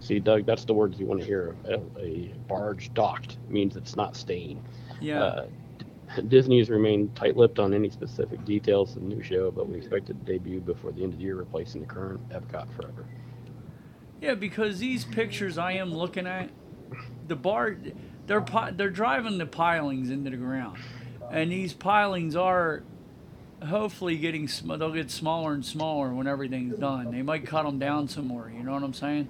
See, Doug, that's the words you want to hear. A, barge docked means it's not staying. Yeah. Uh, Disney's remained tight-lipped on any specific details of the new show, but we expect it to debut before the end of the year, replacing the current Epcot forever. Yeah, because these pictures I am looking at, the bar, they're they're driving the pilings into the ground, and these pilings are hopefully getting sm- they'll get smaller and smaller when everything's done. They might cut them down some more. You know what I'm saying?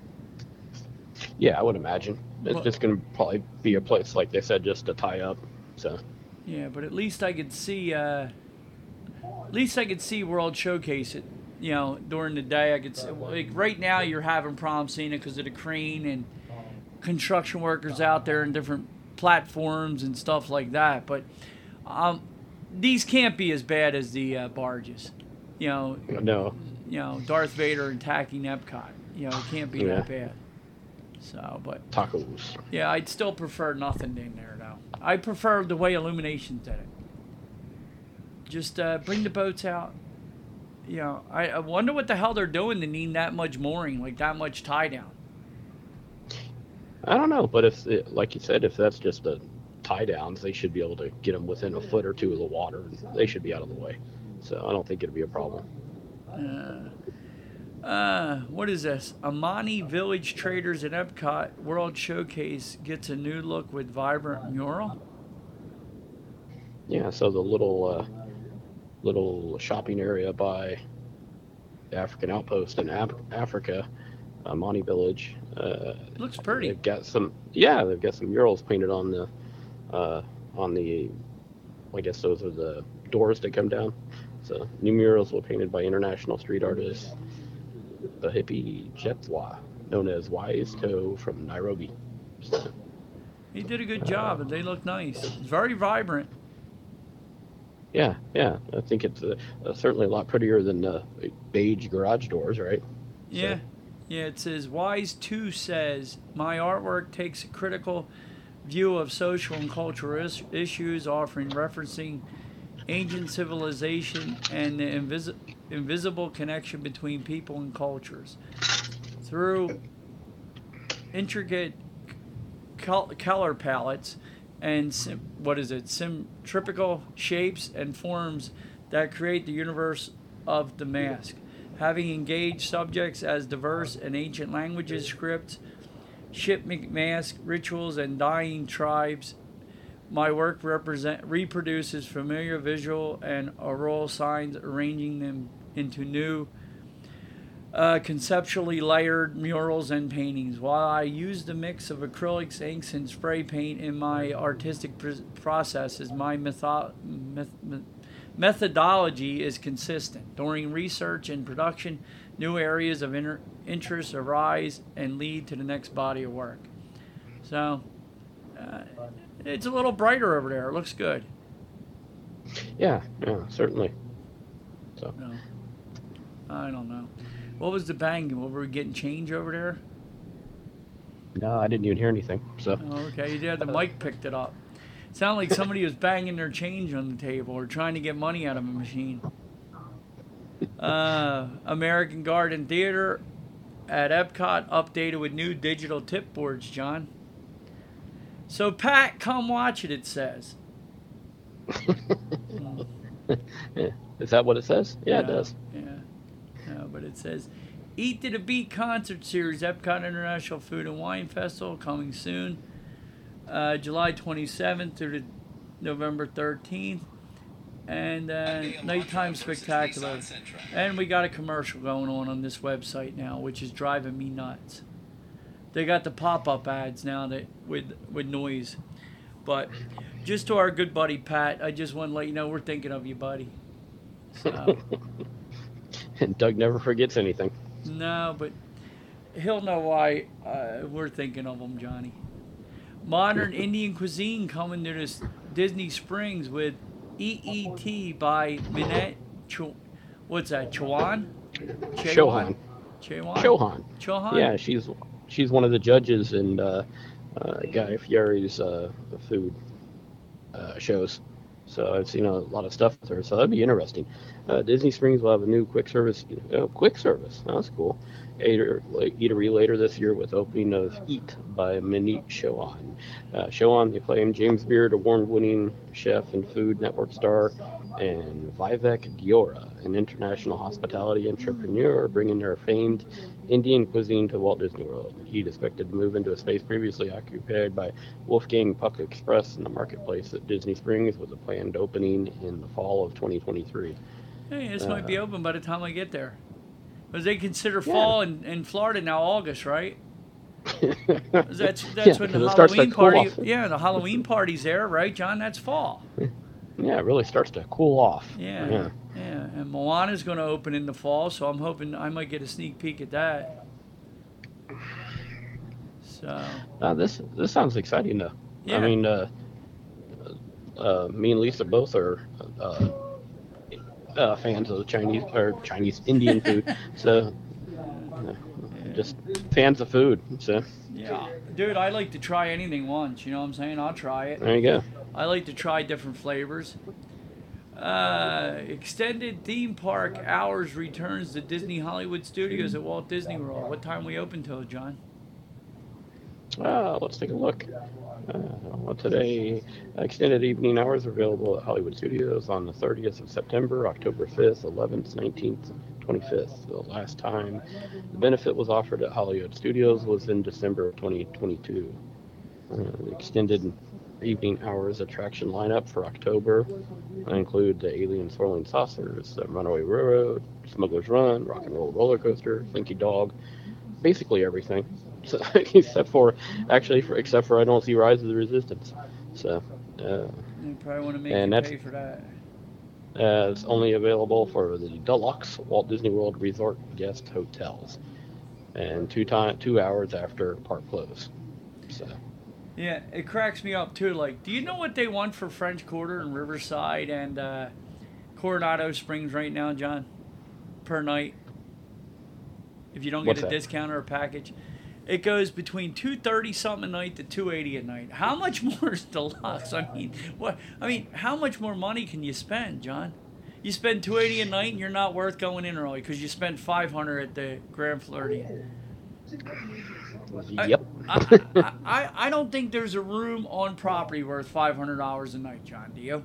Yeah, I would imagine it's Well- just going to probably be a place, like they said, just to tie up. So Yeah, but at least I could see. Uh, at least I could see World Showcase it. You know, during the day I could see. Like right now, you're having problems seeing it because of the crane and construction workers out there and different platforms and stuff like that. But um, these can't be as bad as the uh, barges. You know, no, you know, Darth Vader attacking Epcot. You know, it can't be that bad. So, but tacos. yeah, I'd still prefer nothing in there though. I prefer the way Illuminations did it. Just uh, bring the boats out. You know, I, I wonder what the hell they're doing to need that much mooring, like that much tie down. I don't know, but if, it, like you said, if that's just the tie downs, they should be able to get them within a foot or two of the water. and They should be out of the way. So I don't think it'd be a problem. Uh, what is this? Amani Village Traders at Epcot World Showcase gets a new look with vibrant mural. Yeah, so the little uh, little shopping area by the African Outpost in Af- Africa, uh, Monty Village. Uh, Looks pretty. They've got some, yeah, they've got some murals painted on the, uh, on the, I guess those are the doors that come down. So new murals were painted by international street artist, the hippie Jetwa, known as Wise Two from Nairobi. So, He did a good job, and they look nice. It's very vibrant. yeah, yeah, I think it's uh, uh, certainly a lot prettier than the beige garage doors, right? Yeah. Yeah, it says Wise 2 says, My artwork takes a critical view of social and cultural is- issues, offering referencing ancient civilization and the invis- invisible connection between people and cultures. Through intricate col- color palettes and sim- what is it, symmetrical shapes and forms that create the universe of the mask. Having engaged subjects as diverse in ancient languages, scripts, shipment mask, rituals, and dying tribes, my work represent reproduces familiar visual and aural signs, arranging them into new, uh, conceptually layered murals and paintings. While I use the mix of acrylics, inks, and spray paint in my artistic pr- processes, my metho- meth- me- methodology is consistent. During research and production, new areas of inter- interest arise and lead to the next body of work. So, uh, it's a little brighter over there. It looks good. Yeah, yeah, certainly. So No. I don't know. What was the bang? Were we getting change over there? no, I didn't even hear anything. So Oh, okay, yeah, the mic picked it up. Sound like somebody was banging their change on the table or trying to get money out of a machine. Uh, American Garden Theater at Epcot updated with new digital tip boards, John. So, Pat, come watch it, it says. [LAUGHS] Is that what it says? Yeah, it does. Yeah. No, but it says Eat to the Beat concert series, Epcot International Food and Wine Festival, coming soon. Uh, July 27th through to November 13th. And uh, nighttime spectacular. And we got a commercial going on on this website now, which is driving me nuts. They got the pop-up ads now that with with noise. But just to our good buddy Pat, I just want to let you know we're thinking of you, buddy. So. And [LAUGHS] Doug never forgets anything. No, but he'll know why uh, we're thinking of him, Johnny. Modern Indian cuisine coming to this Disney Springs with EET by Maneet. Ch- what's that? Chauhan? Chohan. Chauhan. Chohan. Chauhan. Yeah, she's she's one of the judges in uh, uh, Guy Fieri's uh, food uh, shows. So I've seen a lot of stuff with her. So that'd be interesting. Uh, Disney Springs will have a new quick service. Quick service. That's cool. Eater, eatery later this year with opening of Eat by Maneet Chohan. Uh, Chohan, the acclaimed James Beard award-winning chef and Food Network star, and Vivek Deora, an international hospitality entrepreneur, bringing their famed Indian cuisine to Walt Disney World. He'd expected to move into a space previously occupied by Wolfgang Puck Express in the marketplace at Disney Springs with a planned opening in the fall of 2023. Hey, this might be Uh, open by the time I get there. Because they consider Yeah. fall in, in Florida now August, right? [LAUGHS] That's that's Yeah, when the 'cause it starts to Halloween party. off. Yeah, the Halloween party's there, right, John? That's fall. yeah, it really starts to cool off. Yeah, Yeah. yeah. And Moana's going to open in the fall, so I'm hoping I might get a sneak peek at that. So, Uh, this this sounds exciting though. Yeah. I mean, uh, uh, me and Lisa both are uh, fans of Chinese or Chinese Indian food, [LAUGHS] so just fans of food. So yeah, dude, I like to try anything once. You know what I'm saying? I'll try it. there you go. I like to try different flavors. Uh, extended theme park hours returns to Disney Hollywood Studios at Walt Disney World. What time we open till, John? Uh, let's take a look. Uh, well, today, extended evening hours are available at Hollywood Studios on the 30th of September, October 5th, 11th, 19th, 25th. The last time the benefit was offered at Hollywood Studios was in December of 2022. Uh, the extended evening hours attraction lineup for October include the Alien Swirling Saucers, the Runaway Railroad, Smuggler's Run, Rock and Roll Roller Coaster, Slinky Dog, basically everything. [LAUGHS] So, except for actually, for, except for I don't see Rise of the Resistance. So uh, You probably want to make And you that's- pay for that. uh, it's only available for the deluxe Walt Disney World Resort guest hotels, and two time two hours after park close. So Yeah, it cracks me up too. Like, do you know what they want for French Quarter and Riverside and uh, Coronado Springs right now, John? Per night, if you don't What's get a that? discount or a package, it goes between two thirty something a night to two eighty a night. How much [LAUGHS] more is deluxe? I mean, what? I mean, how much more money can you spend, John? You spend two eighty a night, and you're not worth going in early because you spent five hundred at the Grand Floridian. Yep. I, I, I, I don't think there's a room on property worth five hundred dollars a night, John. Do you?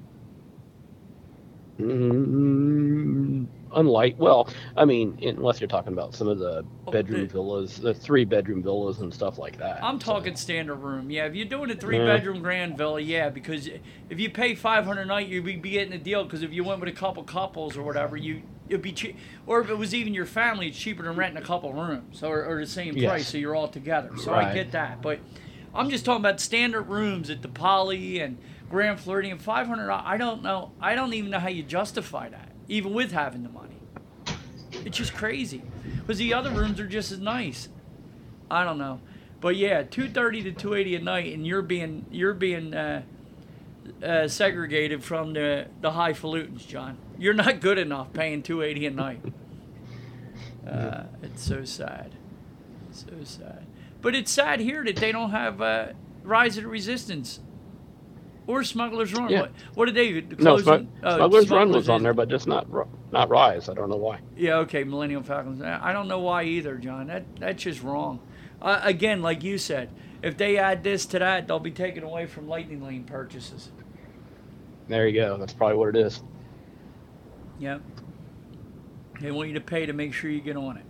Mm, unlike, well, I mean, unless you're talking about some of the Oh, bedroom the- villas, the three bedroom villas and stuff like that. I'm So, talking standard room. Yeah, if you're doing a three Yeah. bedroom grand villa, yeah, because if you pay five hundred a night, you'd be getting a deal. Because if you went with a couple couples or whatever, you it'd be cheap. Or if it was even your family, it's cheaper than renting a couple rooms or, or the same Yes. price, so you're all together. So I get that, but I'm just talking about standard rooms at the Poly and Grand Floridian. Five hundred. I don't know. I don't even know how you justify that, even with having the money. It's just crazy. Because the other rooms are just as nice. I don't know. But yeah, two thirty to two eighty a night, and you're being you're being uh, uh, segregated from the the highfalutins, John. You're not good enough paying two eighty a night. Uh, it's so sad, so sad. But it's sad here that they don't have uh, Rise of the Resistance. Or Smuggler's Run. Yeah. What, what did they No? Smug- oh, Smuggler's Run was on there, but just not not Rise. I don't know why. Yeah, okay, Millennium Falcons. I I don't know why either, John. That that's just wrong. Uh, again, like you said, if they add this to that, they'll be taken away from Lightning Lane purchases. There you go. That's probably what it is. Yep. They want you to pay to make sure you get on it.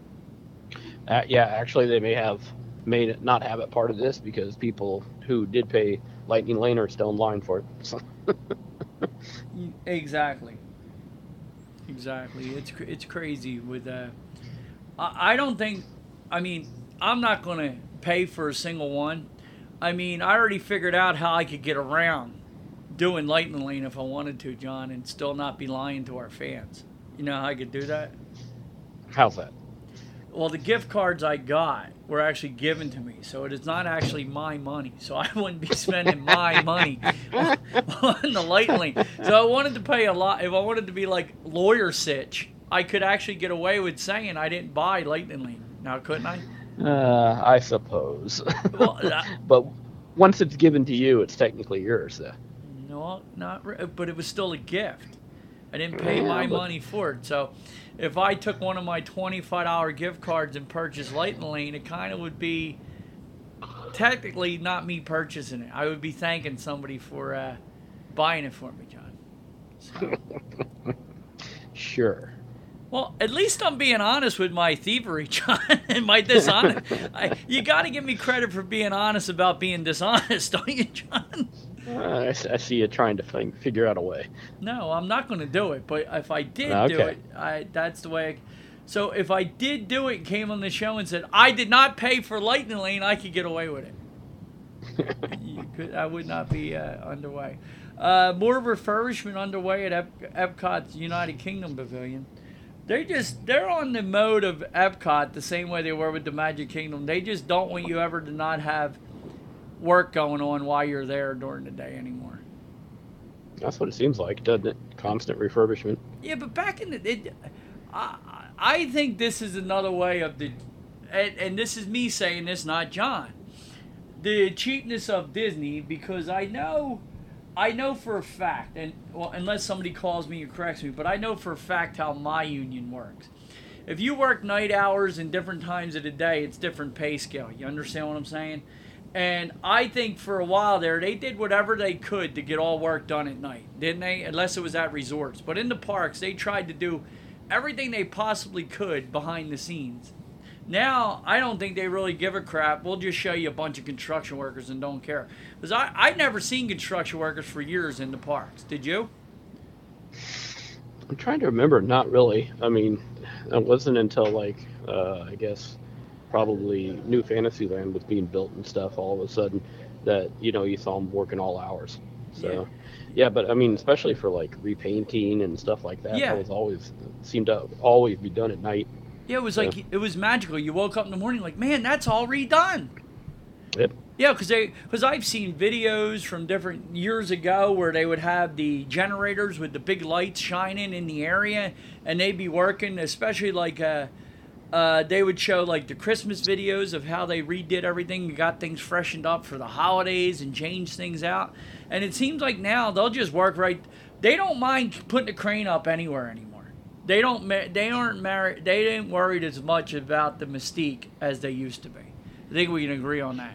Uh, yeah, actually, they may have may not have it part of this because people who did pay Lightning Lane are still in line for it. [LAUGHS] So, Exactly. Exactly. It's it's crazy with uh I, I don't think I mean, I'm not going to pay for a single one. I mean, I already figured out how I could get around doing Lightning Lane if I wanted to, John, and still not be lying to our fans. You know how I could do that? how's that? Well, the gift cards I got were actually given to me, so it is not actually my money. So I wouldn't be spending my money on, on the lightning. So I wanted to pay a lot. If I wanted to be like lawyer sitch, I could actually get away with saying I didn't buy Lightning Lane. Now, couldn't I? Uh, I suppose. Well, [LAUGHS] uh, but once it's given to you, it's technically yours. Though. no, not. re- But it was still a gift. I didn't pay Yeah, my but- money for it. So, if I took one of my twenty-five dollar gift cards and purchased Lightning Lane, it kind of would be technically not me purchasing it. I would be thanking somebody for uh, buying it for me, John. So, [LAUGHS] Sure. well, at least I'm being honest with my thievery, [LAUGHS] John, and my dishonest. I, you got to give me credit for being honest about being dishonest, [LAUGHS] don't you, John? Uh, I, see you trying to fi- figure out a way. No, I'm not going to do it. But if I did do it, I that's the way. I, so if I did do it, came on the show and said I did not pay for Lightning Lane, I could get away with it. [LAUGHS] you could, I would not be uh, underway. Uh, more refurbishment underway at Ep- Epcot's United Kingdom Pavilion. They just they're on the mode of Epcot the same way they were with the Magic Kingdom. They just don't want you ever to not have work going on while you're there during the day anymore. That's what it seems like, doesn't it? Constant refurbishment. Yeah, but back in the, it, I, I think this is another way of the, and, and this is me saying this, not John, the cheapness of Disney because I know, I know for a fact, and well, unless somebody calls me or corrects me, but I know for a fact how my union works. If you work night hours and different times of the day, it's different pay scale. You understand what I'm saying? And I think for a while there, they did whatever they could to get all work done at night, didn't they? Unless it was at resorts. But in the parks, they tried to do everything they possibly could behind the scenes. Now, I don't think they really give a crap. We'll just show you a bunch of construction workers and don't care. Because I, I've never seen construction workers for years in the parks. Did you? I'm trying to remember. Not really. I mean, it wasn't until like uh, I guess probably New Fantasyland was being built and stuff. All of a sudden, that you know you saw them working all hours. So, yeah, but I mean, especially for like repainting and stuff like that, Yeah. that was always seemed to always be done at night. Yeah, it was like it was magical. You woke up in the morning like, man, that's all redone. Yep. Yeah, because they because I've seen videos from different years ago where they would have the generators with the big lights shining in the area, and they'd be working, especially like uh, uh, they would show like the Christmas videos of how they redid everything, and got things freshened up for the holidays, and changed things out. And it seems like now they'll just work right. They don't mind putting a crane up anywhere anymore. They don't. They aren't married. They ain't worried as much about the mystique as they used to be. I think we can agree on that.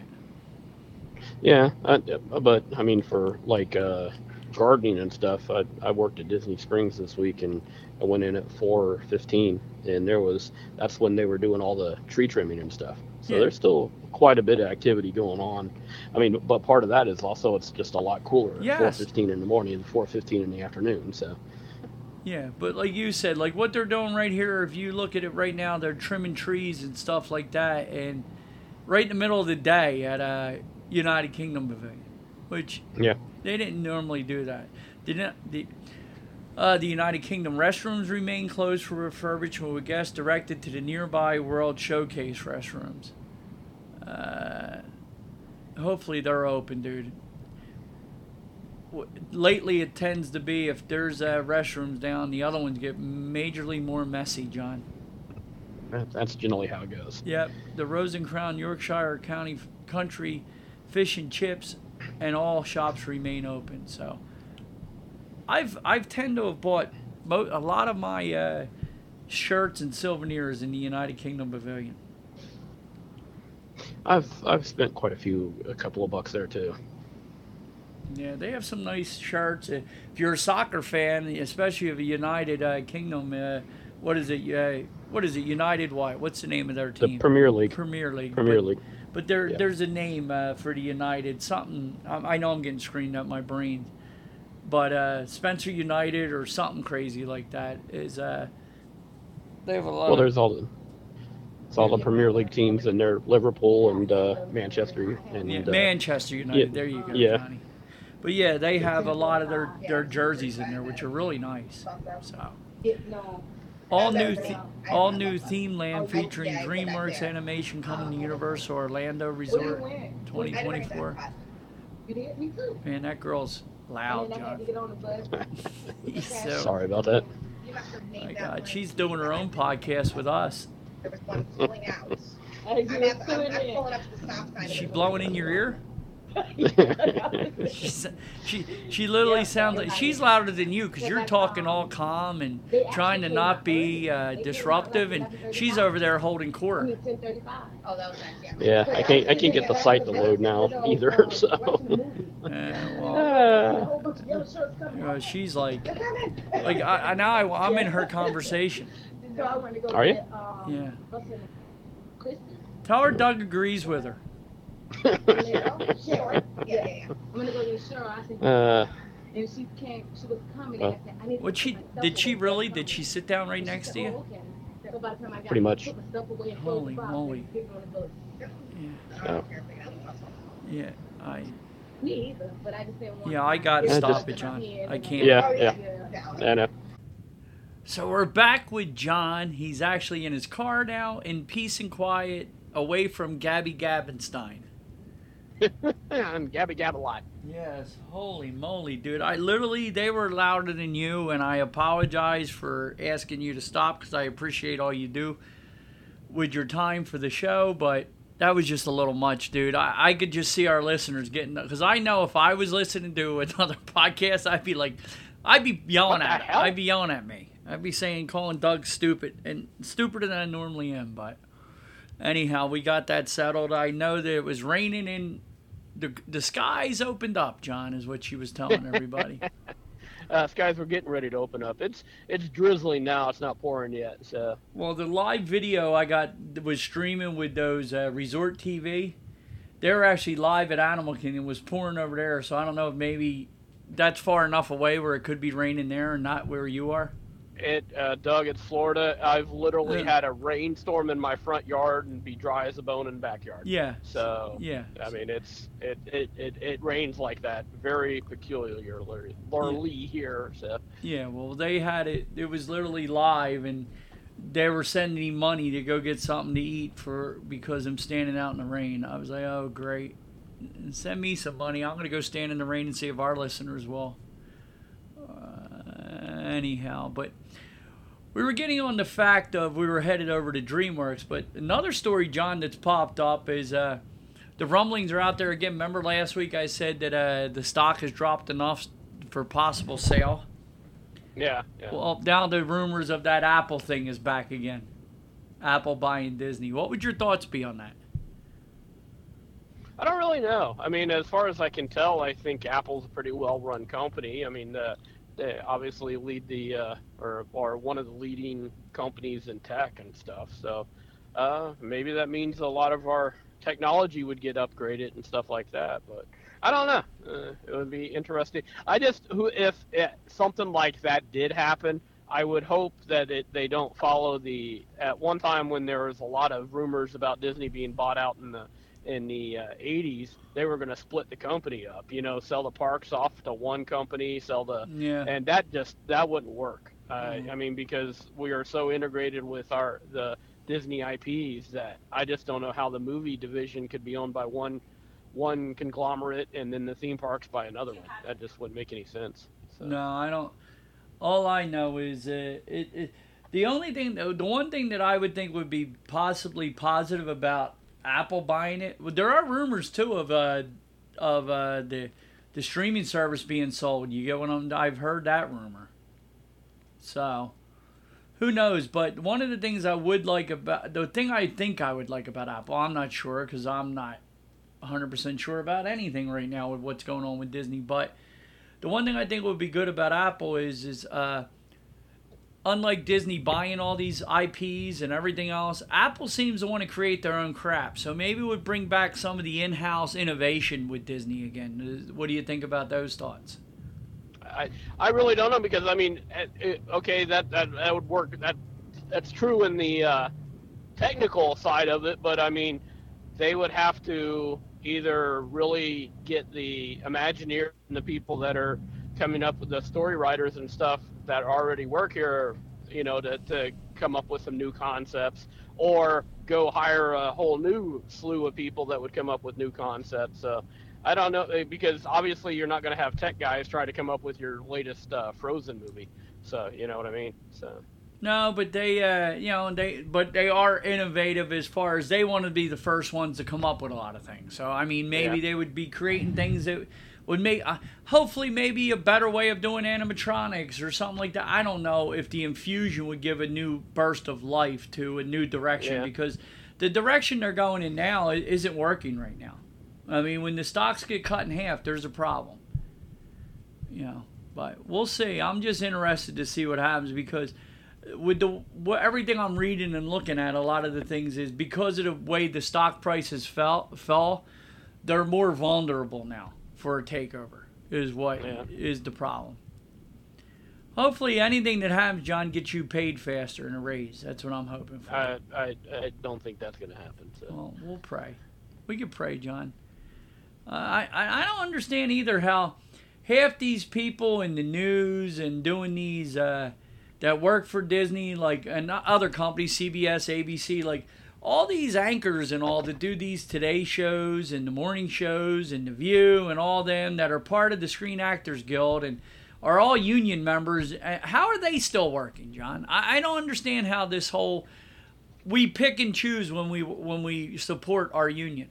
Yeah, I, but I mean, for like uh, gardening and stuff, I, I worked at Disney Springs this week, and I went in at four fifteen, and there was that's when they were doing all the tree trimming and stuff. So Yeah. there's still quite a bit of activity going on. I mean, but part of that is also it's just a lot cooler at Yes. four fifteen in the morning and four fifteen in the afternoon. So Yeah, but like you said, like what they're doing right here, if you look at it right now, they're trimming trees and stuff like that, and right in the middle of the day at a United Kingdom Pavilion, which yeah, they didn't normally do that. They didn't, the, uh, the United Kingdom restrooms remain closed for refurbishment with guests directed to the nearby World Showcase restrooms. Uh, hopefully they're open, dude. W- Lately, it tends to be if there's uh, restrooms down, the other ones get majorly more messy, John. that's generally how it goes. Yep, the Rose and Crown Yorkshire County Country Fish and Chips and all shops remain open. So I've I've tend to have bought mo- a lot of my uh, shirts and souvenirs in the United Kingdom Pavilion. I've I've spent quite a few, a couple of bucks there too. Yeah, they have some nice shirts. Uh, If you're a soccer fan, especially of a United uh, Kingdom, uh, what is it? Uh, what is it? United what? What's the name of their team? The? Premier League. Premier League. Premier League. But there, Yeah. there's a name uh, for the United. Something. I, I know I'm getting screened up my brain, but uh, Spencer United or something crazy like that is. Uh, they have a lot. Well, of, there's all the it's all the Premier League teams, and they're Liverpool and uh, Manchester and yeah, uh, Manchester United. yeah, there you go, yeah. Johnny. But yeah, they have a lot of their, their jerseys in there, which are really nice. So. All new, the- all new theme land featuring DreamWorks animation coming to Universal Orlando Resort 2024. You did? Me too. Man, that girl's loud, And then I had to John. get on the bus. [LAUGHS] He's so, Sorry about that. my God, she's doing her own podcast with us. There was one pulling out. I [LAUGHS] I'm, at, I'm, I'm pulling up to the stop sign. Is she blowing in your ear? [LAUGHS] She's, she she literally sounds like she's louder than you because you're talking all calm and trying to not be uh, disruptive, and she's over there holding court. mean, 10:35. Oh, that was nice. Yeah, I can't I can't get the site to load now either. So Uh, [LAUGHS] well, [LAUGHS] whole bunch of yellow shirts coming. she's like, like I, I now I, I'm in her conversation. So I wanted to go Are you? um, Yeah. what's. Tell her Doug agrees with her. Yeah, yeah, yeah. I'm gonna go to the show. I said, uh, and she came. She was coming. I said, I need to What she did she really? Did she sit down right next said, to you? "Oh, okay." So by the time I got Pretty much. put my stuff away and closed Holy moly. they put me on the bus. oh. Yeah, I Me either, but I just didn't want. yeah I gotta Yeah, stop it, John. I can't. Yeah, yeah. I know. So we're back with John. He's actually in his car now, in peace and quiet, away from Gabby Gabenstein. [LAUGHS] and Gabby Gab a lot. Yes, holy moly, dude! I literally they were louder than you, and I apologize for asking you to stop because I appreciate all you do with your time for the show, but that was just a little much, dude. I, I could just see our listeners getting because I know if I was listening to another [LAUGHS] podcast, I'd be like, I'd be yelling at, hell? I'd be yelling at me. I'd be saying, calling Doug stupid and stupider than I normally am. But anyhow, we got that settled. I know that it was raining and the the skies opened up. John is what she was telling everybody. [LAUGHS] Uh, skies were getting ready to open up. It's it's drizzling now. It's not pouring yet. So Well, the live video I got was streaming with those uh, Resort TV. They were actually live at Animal Kingdom. It was pouring over there, so I don't know if maybe that's far enough away where it could be raining there and not where you are. It, uh, Doug, it's Florida. I've literally Yeah. had a rainstorm in my front yard and be dry as a bone in the backyard. Yeah. So Yeah. I mean, it's it it, it, it rains like that very peculiarly here. So Yeah. Well, they had it. It was literally live, and they were sending me money to go get something to eat for because I'm standing out in the rain. I was like, oh great, send me some money. I'm gonna go stand in the rain and see if our listeners will. Anyhow, but we were getting on the fact of we were headed over to DreamWorks. But another story, John, that's popped up is uh, the rumblings are out there again. Remember last week I said that uh, the stock has dropped enough for possible sale. yeah, yeah. Well, now the rumors of that Apple thing is back again. Apple buying Disney. What would your thoughts be on that? I don't really know. I mean, as far as I can tell, I think Apple's a pretty well-run company. I mean, uh, they obviously lead the uh, or are one of the leading companies in tech and stuff. So uh, maybe that means a lot of our technology would get upgraded and stuff like that. But I don't know. Uh, it would be interesting. I just who if it, something like that did happen. I would hope that it, they don't follow the. At one time, when there was a lot of rumors about Disney being bought out in the in the uh, 80s, they were going to split the company up. You know, sell the parks off to one company, sell the, Yeah. and that just that wouldn't work. Uh, Mhm. I mean, because we are so integrated with our the Disney IPs that I just don't know how the movie division could be owned by one one conglomerate and then the theme parks by another one. That just wouldn't make any sense. So. No, I don't. All I know is uh, it, it. The only thing, the one thing that I would think would be possibly positive about Apple buying it. There are rumors too of uh, of uh, the the streaming service being sold. You get what I'm? I've heard that rumor. So, who knows? But one of the things I would like about the thing I think I would like about Apple, I'm not sure because I'm not 100% sure about anything right now with what's going on with Disney. But the one thing I think would be good about Apple is is uh, unlike Disney buying all these IPs and everything else, Apple seems to want to create their own crap. So maybe would bring back some of the in-house innovation with Disney again. What do you think about those thoughts? I, I really don't know because I mean, it, okay, that, that that would work. That that's true in the uh, technical side of it, but I mean, they would have to either really get the Imagineer and the people that are coming up with the story writers and stuff that already work here, you know, to, to come up with some new concepts, or go hire a whole new slew of people that would come up with new concepts. So I don't know eh, because obviously you're not going to have tech guys try to come up with your latest uh, Frozen movie. So you know what I mean. So. No, but they, uh, you know, they, but they are innovative as far as they want to be the first ones to come up with a lot of things. So I mean, maybe yeah. they would be creating things that would make, uh, hopefully, maybe a better way of doing animatronics or something like that. I don't know if the infusion would give a new burst of life to a new direction yeah. because the direction they're going in now isn't working right now. I mean, when the stocks get cut in half, there's a problem. You know, but we'll see. I'm just interested to see what happens because with the what, everything I'm reading and looking at, a lot of the things is because of the way the stock prices fell, fell, they're more vulnerable now for a takeover. Is what yeah. is the problem. Hopefully, anything that happens, John, gets you paid faster and a raise. That's what I'm hoping for. I I, I don't think that's going to happen. So. Well, we'll pray. We can pray, John. Uh, I I don't understand either how half these people in the news and doing these. Uh, that work for Disney, like and other companies, CBS, ABC, like all these anchors and all that do these Today shows and the morning shows and the View and all them that are part of the Screen Actors Guild and are all union members. Uh, how are they still working, John? I, I don't understand how this whole we pick and choose when we when we support our union.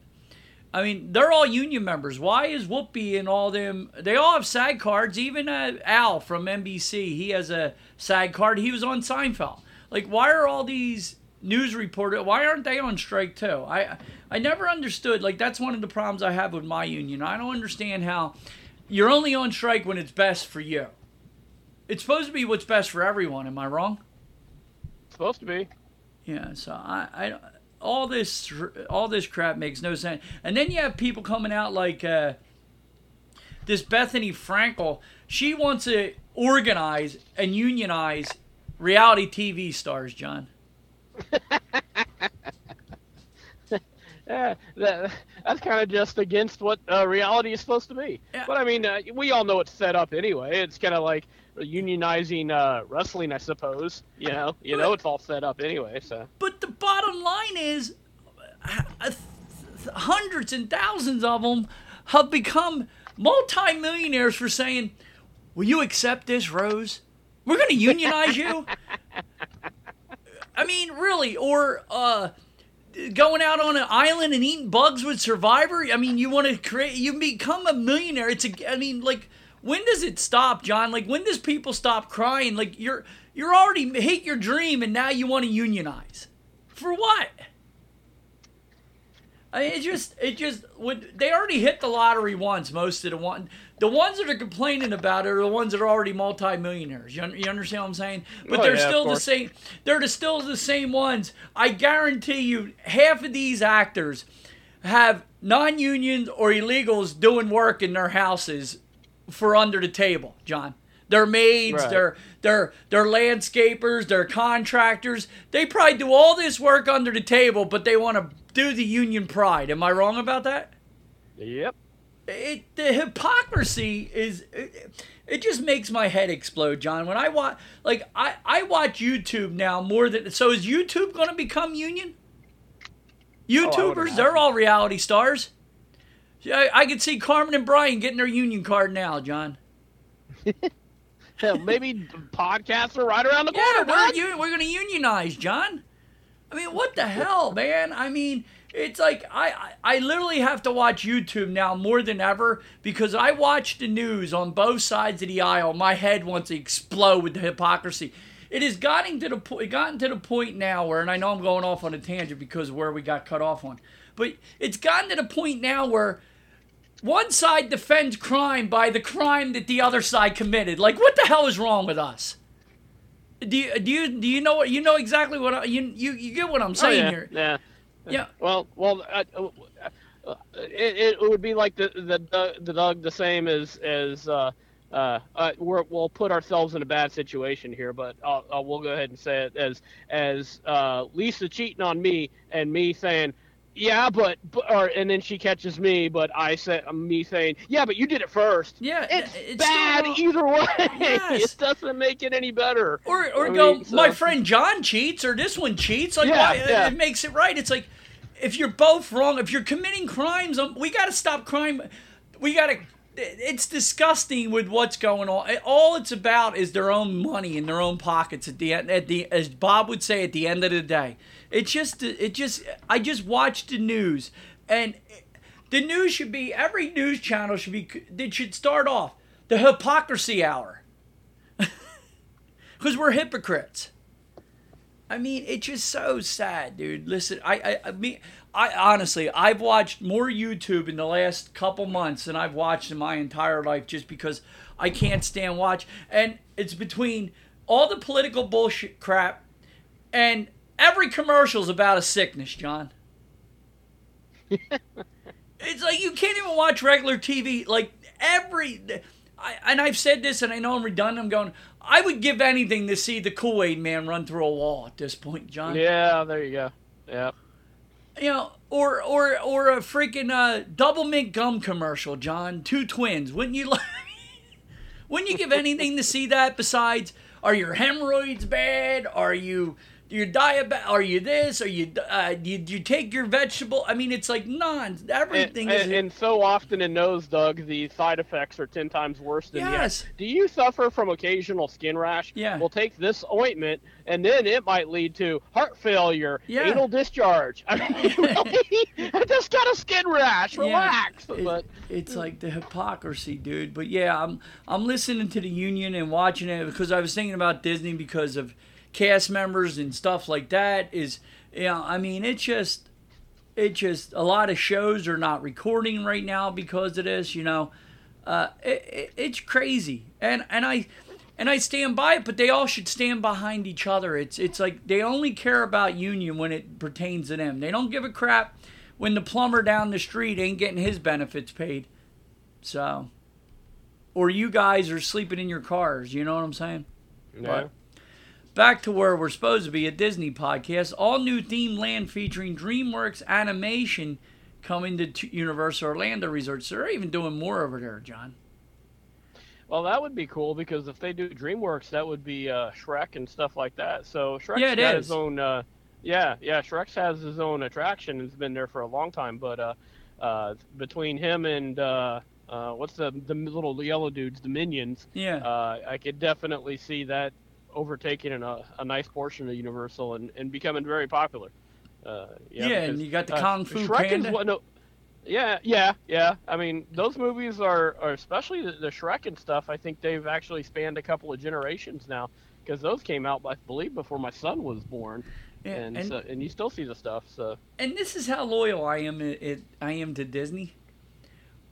I mean, they're all union members. Why is Whoopi and all them? They all have SAG cards. Even uh, Al from NBC, he has a SAG card. He was on Seinfeld. Like, why are all these news reporter Why aren't they on strike too? I I never understood. Like, that's one of the problems I have with my union. I don't understand how you're only on strike when it's best for you. It's supposed to be what's best for everyone. Am I wrong? It's supposed to be. Yeah. So I I all this all this crap makes no sense. And then you have people coming out like uh, this Bethenny Frankel. She wants to organize and unionize reality TV stars, John. [LAUGHS] yeah, that, that's kind of just against what uh, reality is supposed to be. Yeah. But I mean, uh, we all know it's set up anyway. It's kind of like unionizing uh, wrestling, I suppose. You know, you know, it's all set up anyway. So. But the bottom line is, hundreds and thousands of them have become multimillionaires for saying, "Will you accept this, Rose? We're going to unionize you." [LAUGHS] I mean, really, or uh, going out on an island and eating bugs with Survivor. I mean, you want to create, you become a millionaire. It's a, I mean, like when does it stop, John? Like when does people stop crying? Like you're you're already hate your dream and now you want to unionize. For what? I mean, it just it just would they already hit the lottery once. Most of the one the ones that are complaining about it are the ones that are already multimillionaires. You, you understand what I'm saying? But oh, they're yeah, still the same. They're the, still the same ones. I guarantee you, half of these actors have non-unions or illegals doing work in their houses for under the table, John. They're maids, right. they're they're they're landscapers, they're contractors. They probably do all this work under the table, but they want to do the union pride. Am I wrong about that? Yep. It the hypocrisy is it, it just makes my head explode, John. When I watch like I I watch YouTube now more than so is YouTube going to become union? Oh, YouTubers, oh, they're all reality stars. I, I could see Carmen and Brian getting their union card now, John. [LAUGHS] Hell, maybe podcasts are right around the corner. Yeah, we're, we're going to unionize, John. I mean, what the hell, man? I mean, it's like I, I literally have to watch YouTube now more than ever because I watch the news on both sides of the aisle. My head wants to explode with the hypocrisy. It has gotten to the point gotten to the point now where and I know I'm going off on a tangent because where we got cut off on. But it's gotten to the point now where one side defends crime by the crime that the other side committed. Like what the hell is wrong with us? Do you do you do you know what you know exactly what I, you you you get what I'm Oh, saying yeah, here? yeah. Yeah. Well, well, uh, it, it would be like the the Doug- the Doug the same as as uh, uh, uh, we're, we'll put ourselves in a bad situation here, but I'll, I'll, we'll go ahead and say it as as uh, Lisa cheating on me and me saying. Yeah, but, but or and then she catches me, but I said me saying, "Yeah, but you did it first. Yeah, It's, it's bad either way. Yes. it doesn't make it any better. Or, or I go, mean, so- my friend John cheats, or this one cheats. Like, Yeah, why, yeah. it makes it right. It's like, if you're both wrong, if you're committing crimes, um, we got to stop crime. We got to. It's disgusting with what's going on. All it's about is their own money in their own pockets. At the end, at the as Bob would say, at the end of the day, it just, it just. I just watched the news, and the news should be every news channel should be. It should start off the hypocrisy hour [LAUGHS] because we're hypocrites. I mean, it's just so sad, dude. Listen, I, I, I mean, I honestly, I've watched more YouTube in the last couple months than I've watched in my entire life, just because I can't stand watch. And it's between all the political bullshit crap, and every commercial's about a sickness, John. [LAUGHS] It's like you can't even watch regular TV. Like every, I, and I've said this, and I know I'm redundant. I'm going. I would give anything to see the Kool Aid Man run through a wall at this point, John. Yeah, there you go. Yeah. You know, or or or a freaking uh, double mint gum commercial, John. Two twins. Wouldn't you [LAUGHS] like? wouldn't you give anything to see that? Besides, are your hemorrhoids bad? Are you your diabetic? Are you this? Are you uh, do you, do you take your vegetable? I mean, it's like non. Everything and, is. and so often in those, Doug, the side effects are ten times worse than Yes. the. Do you suffer from occasional skin rash? Yeah. Well, take this ointment, and then it might lead to heart failure, Yeah. anal discharge. I mean, really, [LAUGHS] I just got a skin rash. Yeah. Relax. It- but it's like the hypocrisy, dude. But yeah, I'm I'm listening to the union and watching it because I was thinking about Disney because of cast members and stuff like that. Is yeah, you know, I mean, it's just it just a lot of shows are not recording right now because of this. You know, uh, it, it, it's crazy, and and I. And I stand by it, but they all should stand behind each other. It's it's like they only care about union when it pertains to them. They don't give a crap when the plumber down the street ain't getting his benefits paid. So, or you guys are sleeping in your cars. You know what I'm saying? yeah. Back to where we're supposed to be a Disney podcast. All new theme land featuring DreamWorks animation coming to Universal Orlando Resort. So They're even doing more over there, John. Well, that would be cool because if they do DreamWorks, that would be uh, Shrek and stuff like that. So Shrek's Yeah, got is. his own. Uh, yeah, yeah, Shrek has his own attraction. and It's been there for a long time, but uh, uh, between him and uh, uh, what's the the little yellow dudes, the minions, Yeah. uh, I could definitely see that overtaking a, a nice portion of Universal and, and becoming very popular. Uh, Yeah, yeah, and you got the uh, Kung Fu Shrek Panda. Is one, no, yeah, yeah, yeah. I mean, those movies are, are especially the, the Shrek and stuff. I think they've actually spanned a couple of generations now because those came out, I believe, before my son was born. Yeah, and and- so, and you still see the stuff. So and this is how loyal I am. It, I am to Disney.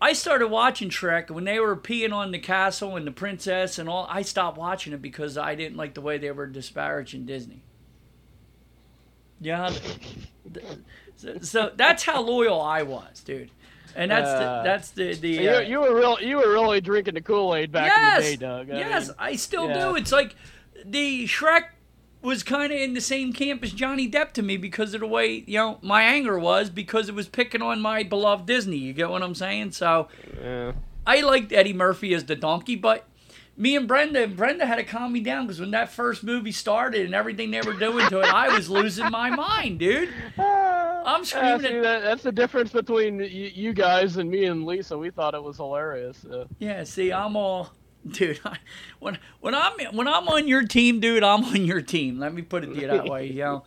I started watching Shrek when they were peeing on the castle and the princess and all. I stopped watching it because I didn't like the way they were disparaging Disney. Yeah, so, so that's how loyal I was, dude. And that's the, Uh, that's the the. you, uh, you were real, you were really drinking the Kool Aid back yes, in the day, Doug. I yes, mean, I still yeah. do. It's like the Shrek was kind of in the same camp as Johnny Depp to me because of the way you know my anger was because it was picking on my beloved Disney. You get what I'm saying? So yeah. I liked Eddie Murphy as the donkey, but me and Brenda, Brenda had to calm me down because when that first movie started and everything they were doing to it, I was losing my mind, dude. [LAUGHS] I'm Yeah, screaming see, at that, that's the difference between y- you guys and me and Lisa. We thought it was hilarious. Uh, Yeah, see, I'm all, [LAUGHS] dude. I, when when I'm when I'm on your team, dude, I'm on your team. Let me put it that way. You know,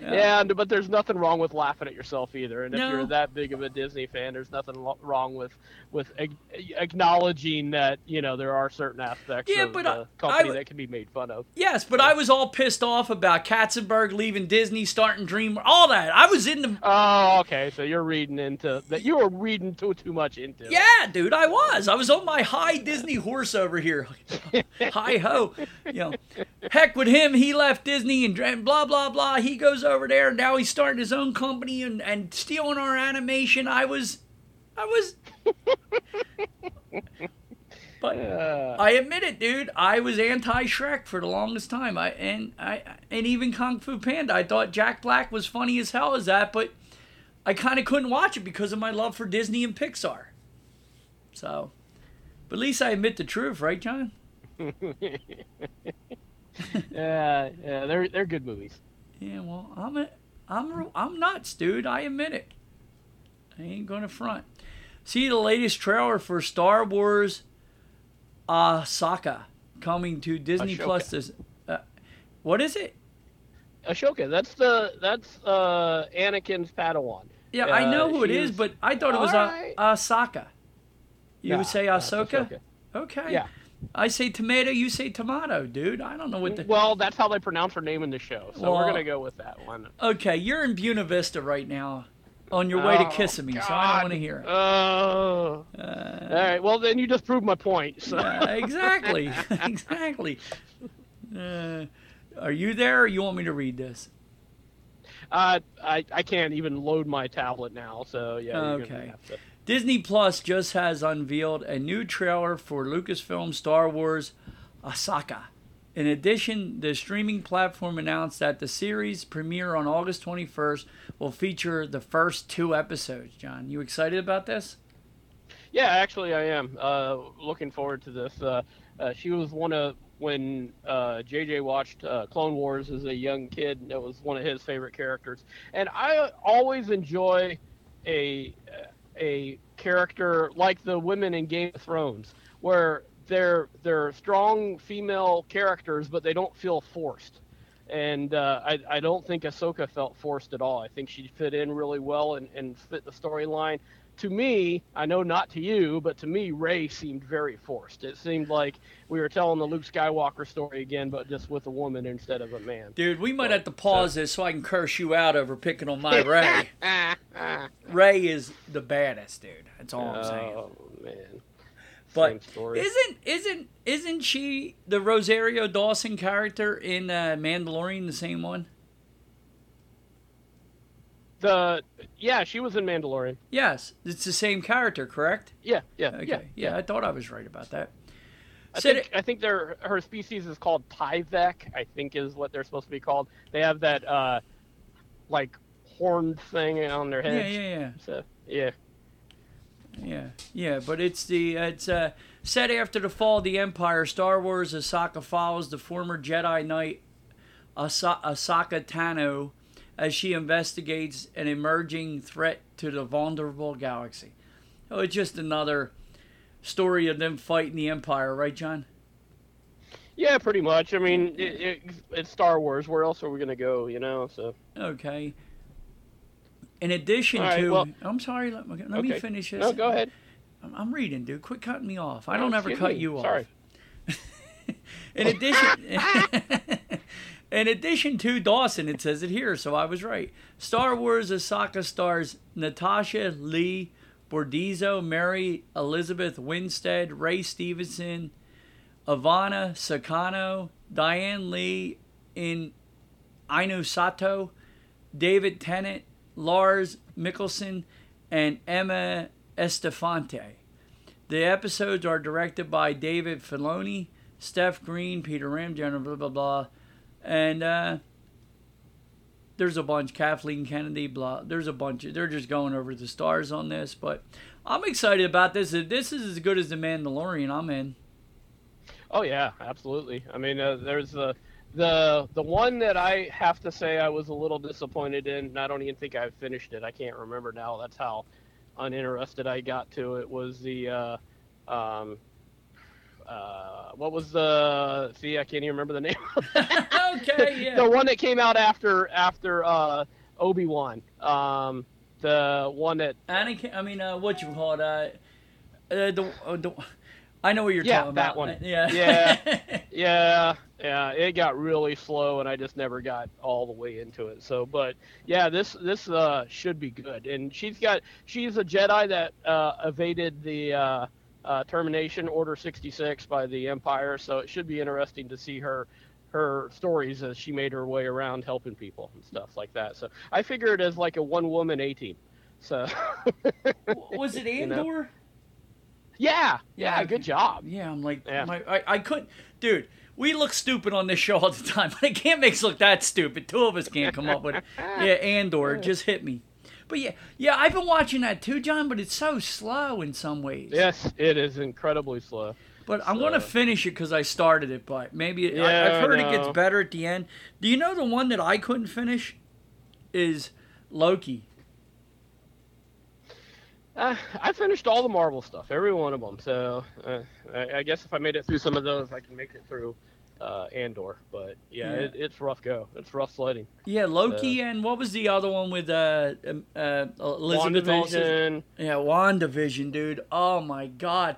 Yeah, and, but there's nothing wrong with laughing at yourself either. And if No. you're that big of a Disney fan, there's nothing lo- wrong with with ag- acknowledging that you know there are certain aspects Yeah, of but the I- company I- that can be made fun of. Yes, but I was all pissed off about Katzenberg leaving Disney, starting Dream, all that. I was in the Oh, okay. So you're reading into that. You were reading too too much into. it. Yeah, dude, I was. I was on my high Disney horse over here. [LAUGHS] hi ho. You know, heck with him. He left Disney and blah blah blah. He goes over there. Now he's starting his own company and, and stealing our animation. I was, I was. [LAUGHS] But Uh, I admit it, dude. I was anti Shrek for the longest time. I and I and even Kung Fu Panda. I thought Jack Black was funny as hell as that, but I kind of couldn't watch it because of my love for Disney and Pixar. So, but at least I admit the truth, right, John? [LAUGHS] yeah, yeah. They're they're good movies. Yeah. Well, I'm a, I'm I'm nuts, dude. I admit it. I ain't gonna front. See the latest trailer for Star Wars Ahsoka coming to Disney Ashoka. Plus. This, uh, what is it? Ashoka. That's the that's uh Anakin's Padawan. Yeah, I Uh, know who it is, but I thought it was uh, Ahsoka. You would say Ahsoka? Ahsoka. Okay. Yeah. I say tomato, you say tomato, dude. I don't know what the. Well, that's how they pronounce her name in the show, so Well- we're gonna go with that one. Okay, you're in Buena Vista right now, on your way to Oh, kissing me, so I don't want to hear it. Oh. Uh, All right. Well, then you just proved my point. So. uh, exactly, [LAUGHS] [LAUGHS] exactly. Uh, are you there, or you want me to read this? Uh, I I can't even load my tablet now, so yeah. You're Okay. gonna have to. Disney Plus just has unveiled a new trailer for Lucasfilm Star Wars Ahsoka. In addition, the streaming platform announced that the series premiere on August 21st will feature the first two episodes. John, you excited about this? Yeah, actually, I am. Uh, looking forward to this. Uh, uh, she was one of when uh, JJ watched uh, Clone Wars as a young kid. and it was one of his favorite characters, and I always enjoy a a character like the women in Game of Thrones, where they're they're strong female characters, but they don't feel forced. And uh, I, I don't think Ahsoka felt forced at all. I think she fit in really well and, and fit the storyline. To me, I know not to you, but to me, Rey seemed very forced. It seemed like we were telling the Luke Skywalker story again, but just with a woman instead of a man. Dude, we might have to pause this so I can curse you out over picking on my Rey. [LAUGHS] Rey is the baddest, dude. That's all I'm saying. oh man. But Same story. Isn't isn't isn't she the Rosario Dawson character in uh, Mandalorian the same one? The yeah, she was in Mandalorian. Yes, it's the same character, correct? Yeah, yeah, Okay, yeah, yeah, I thought I was right about that. I Said think I think their her species is called Tyvek. I think is what they're supposed to be called. They have that uh, like horned thing on their head. Yeah, yeah, yeah, So yeah. yeah, yeah. But it's the it's uh, set after the fall of the Empire. Star Wars Ahsoka follows the former Jedi Knight Ahsoka Tano as she investigates an emerging threat to the vulnerable galaxy. Oh, it's just another story of them fighting the Empire, right, John? Yeah, pretty much. I mean, it, it, it's Star Wars. Where else are we gonna go? You know. So Okay. In addition right, to, well- I'm sorry. Let, me- let me finish this. no, go ahead. I'm, I'm reading, dude. Quit cutting me off. I don't ever cut me. you Sorry. off. [LAUGHS] In addition, [LAUGHS] [LAUGHS] in addition to Dawson, it says it here, so I was right. Star Wars Ahsoka stars Natasha Liu Bordizzo, Mary Elizabeth Winstead, Ray Stevenson, Ivanna Sakhno, Diane Lee in Ainu Sato, David Tennant, Lars Mikkelsen, and Eman Esfandi. The episodes are directed by David Filoni, Steph Green, Peter Ramsey, blah blah blah, and uh, there's a bunch. Kathleen Kennedy, blah. There's a bunch. Of, they're just going over the stars on this, but I'm excited about this. This is as good as The Mandalorian, I'm in. Oh yeah, absolutely. I mean, uh, there's the the the one that I have to say I was a little disappointed in. And I don't even think I finished it. I can't remember now. That's how uninterested I got to it. Was the uh, um, uh, what was the? See, I can't even remember the name. [LAUGHS] [LAUGHS] okay, yeah. the one that came out after after uh, Obi Wan. Um, the one that Anakin. I mean, uh, what you call it? Uh, uh, the, uh, the I know what you're Yeah, talking that about. one. Yeah. Yeah. [LAUGHS] yeah, yeah, it got really slow, and I just never got all the way into it. So, but yeah, this this uh, should be good. And she's got she's a Jedi that uh, evaded the uh, termination Order 66 by the Empire. So it should be interesting to see her her stories as she made her way around helping people and stuff like that. So I figure it as like a one woman A team. So [LAUGHS] was it [LAUGHS] You know? Andor? yeah, Yeah, yeah, good job. Yeah, I'm like, Yeah. my, I, I couldn't, dude. We look stupid on this show all the time, [LAUGHS] but I can't make us look that stupid. Two of us can't come up with it. Yeah, Andor just hit me. But yeah, yeah, I've been watching that too, John. But it's so slow in some ways. Yes, it is incredibly slow. But I'm gonna finish it because I started it. But maybe I, Yeah, I've heard I it gets better at the end. Do you know the one that I couldn't finish is Loki? Uh, I finished all the Marvel stuff, every one of them. So uh, I, I guess if I made it through some of those, I can make it through uh, Andor. But yeah, Yeah. It, it's rough go. It's rough sledding. Yeah, Loki, and what was the other one with uh, um, uh Elizabeth? WandaVision. Yeah, WandaVision, dude. Oh my god.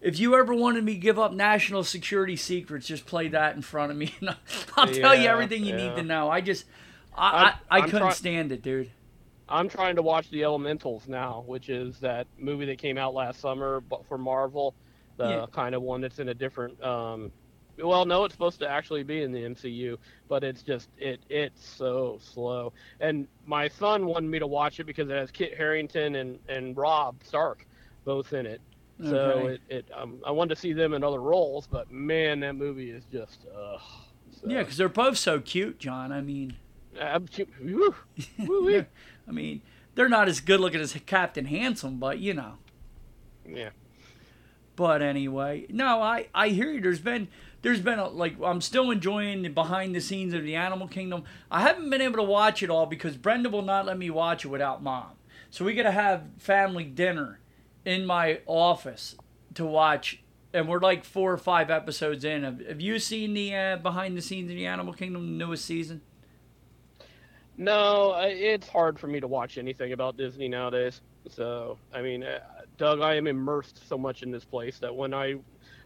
If you ever wanted me to give up national security secrets, just play that in front of me, [LAUGHS] and I'll tell you everything you need to know. I just, I, I, I couldn't try- stand it, dude. I'm trying to watch The Elementals now, which is that movie that came out last summer but for Marvel, the Yeah. kind of one that's in a different. Um, well, no, it's supposed to actually be in the MCU, but it's just it it's so slow. And my son wanted me to watch it because it has Kit Harington and and Rob Stark both in it. So Okay. it, it um, I wanted to see them in other roles, but man, that movie is just ugh. So, Yeah, because they're both so cute, John. I mean, woo. [LAUGHS] I mean, they're not as good looking as Captain Handsome, but you know. yeah. But anyway, no, I I hear you. There's been there's been a, like I'm still enjoying the behind the scenes of the Animal Kingdom. I haven't been able to watch it all because Brenda will not let me watch it without mom. So we got to have family dinner in my office to watch, and we're like four or five episodes in. Have, have you seen the uh, behind the scenes of the Animal Kingdom newest season? No, it's hard for me to watch anything about Disney nowadays. So, I mean, uh, Doug, I am immersed so much in this place that when I,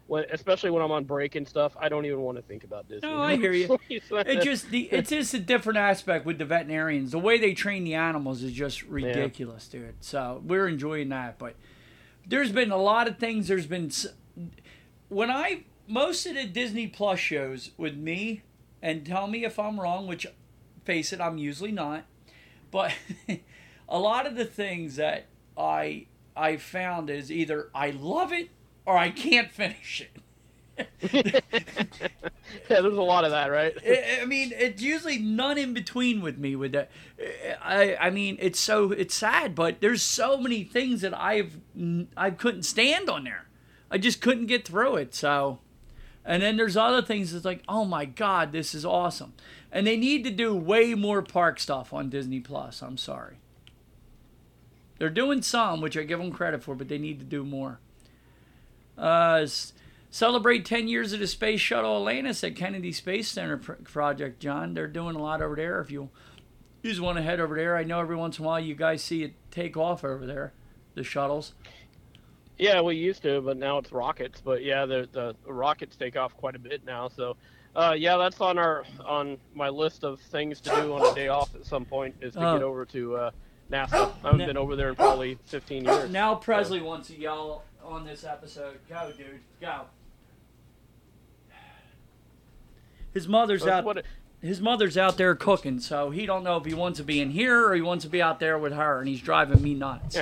when especially when I'm on break and stuff, I don't even want to think about Disney. No, I hear [LAUGHS] you. It just the it's just a different aspect with the veterinarians. The way they train the animals is just ridiculous, dude. So we're enjoying that, but there's been a lot of things. There's been when I most of the Disney Plus shows with me, and tell me if I'm wrong. Which, face it, I'm usually not. But [LAUGHS] a lot of the things that I I found is either I love it or I can't finish it. [LAUGHS] yeah, there's a lot of that, right? I mean, it's usually none in between with me with that. I I mean, it's so it's sad, but there's so many things that I've I couldn't stand on there. I just couldn't get through it. So, and then there's other things that's like, oh my god, this is awesome. And they need to do way more park stuff on Disney Plus. I'm sorry. They're doing some, which I give them credit for, but they need to do more. Uh, celebrate 10 years of the Space Shuttle Atlantis at Kennedy Space Center pr- project, John. They're doing a lot over there. If you, you just want to head over there, I know every once in a while you guys see it take off over there, the shuttles. Yeah, we used to, but now it's rockets. But yeah, the the rockets take off quite a bit now. So, uh, yeah, that's on our on my list of things to do on a day off at some point is to Oh. get over to uh, NASA. I haven't Na- been over there in probably 15 years. Now Presley wants to yell on this episode. Go, dude. Go. His mother's That's out. it- his mother's out there cooking, so he don't know if he wants to be in here or he wants to be out there with her, and he's driving me nuts.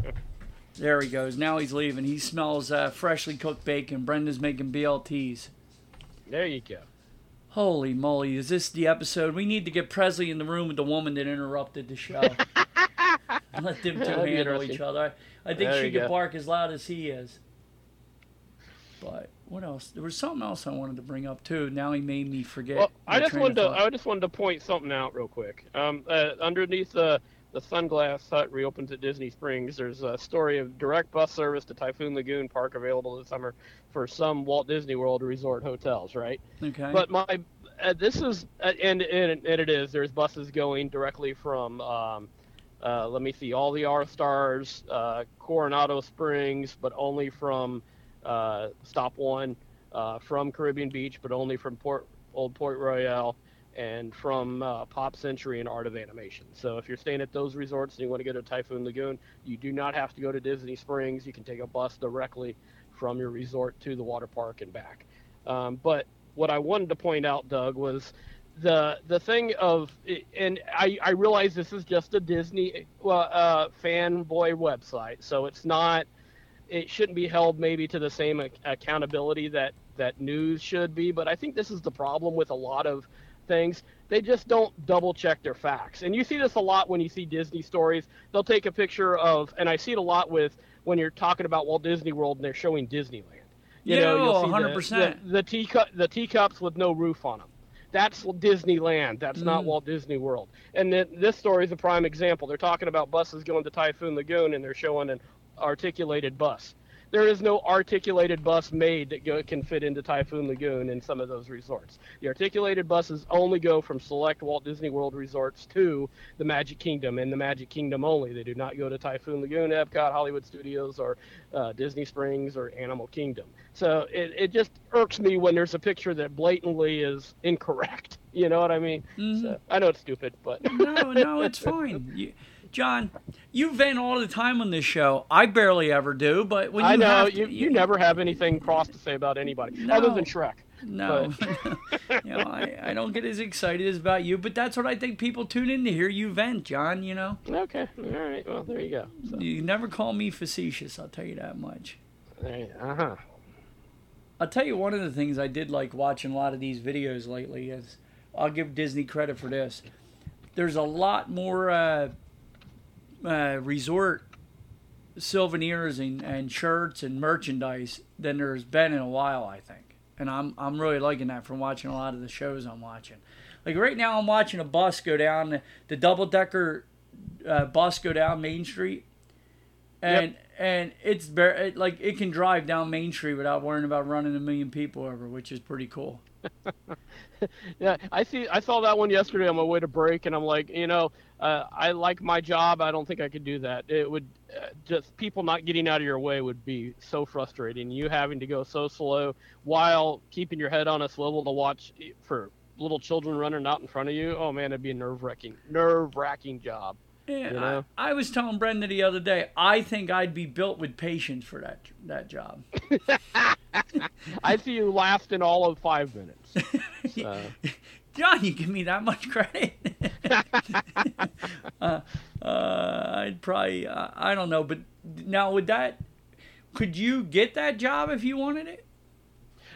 [LAUGHS] there he goes. Now he's leaving. He smells uh, freshly cooked bacon. Brenda's making BLTs. there you go. Holy moly! Is this the episode? We need to get Presley in the room with the woman that interrupted the show. [LAUGHS] [LAUGHS] Let them [LAUGHS] two That'd handle each other. I think There she you could go. bark as loud as he is. But what else? There was something else I wanted to bring up too. Now he made me forget. Well, I just wanted to thought. I just wanted to point something out real quick. Um, uh, underneath the the Sunglass Hut reopens at Disney Springs. There's a story of direct bus service to Typhoon Lagoon Park available this summer for some Walt Disney World resort hotels, right? Okay. But my uh, this is uh, and, and and it is. There's buses going directly from. Um, uh, let me see, all the R stars, uh, Coronado Springs, but only from uh, Stop One, uh, from Caribbean Beach, but only from Port Old Port Royal, and from uh, Pop Century and Art of Animation. So if you're staying at those resorts and you want to go to Typhoon Lagoon, you do not have to go to Disney Springs. You can take a bus directly from your resort to the water park and back. Um, but what I wanted to point out, Doug, was the the thing of and I, I realize this is just a Disney uh, fanboy website, so it's not it shouldn't be held maybe to the same accountability that that news should be. But I think this is the problem with a lot of things. They just don't double check their facts, and you see this a lot when you see Disney stories. They'll take a picture of, and I see it a lot with when you're talking about Walt Disney World and they're showing Disneyland. You yeah, know, you'll see 100%. The, the, the, teacup, the teacups with no roof on them. That's Disneyland. That's not Mm. Walt Disney World. And then this story is a prime example. They're talking about buses going to Typhoon Lagoon, and they're showing an articulated bus. There is no articulated bus made that go, can fit into Typhoon Lagoon in some of those resorts. The articulated buses only go from select Walt Disney World resorts to the Magic Kingdom and the Magic Kingdom only. They do not go to Typhoon Lagoon, Epcot, Hollywood Studios, or uh, Disney Springs or Animal Kingdom. So it, it just irks me when there's a picture that blatantly is incorrect. [LAUGHS] You know what I mean? Mhm. So, I know it's stupid, but no, no, it's [LAUGHS] fine. You, John, you vent all the time on this show. I barely ever do, but when you I know have to, you, you never have anything cross to say about anybody No. other than Shrek. No, [LAUGHS] [LAUGHS] you know, I, I don't get as excited as about you, but that's what I think people tune in to hear you vent, John. You know, Okay, all right. Well, there you go. So, you never call me facetious. I'll tell you that much. uh huh. I'll tell you one of the things I did like watching a lot of these videos lately is I'll give Disney credit for this. There's a lot more uh, uh, resort souvenirs and, and shirts and merchandise than there's been in a while, I think. And I'm I'm really liking that from watching a lot of the shows I'm watching. Like right now, I'm watching a bus go down the, the double decker uh, bus go down Main Street, and and it's bare, it, like it can drive down Main Street without worrying about running a million people over, which is pretty cool. [LAUGHS] Yeah, I see. I saw that one yesterday on my way to break, and I'm like, you know, uh, I like my job. I don't think I could do that. It would uh, just people not getting out of your way would be so frustrating. You having to go so slow while keeping your head on a swivel to watch for little children running out in front of you. Oh man, it'd be a nerve wracking, nerve wracking job. Yeah, You know? I, I was telling Brenda the other day, I think I'd be built with patience for that that job. [LAUGHS] I see you lasting all of five minutes. [LAUGHS] So, John, you give me that much credit? [LAUGHS] uh, uh, I'd probably, uh, I don't know, but now would that, could you get that job if you wanted it?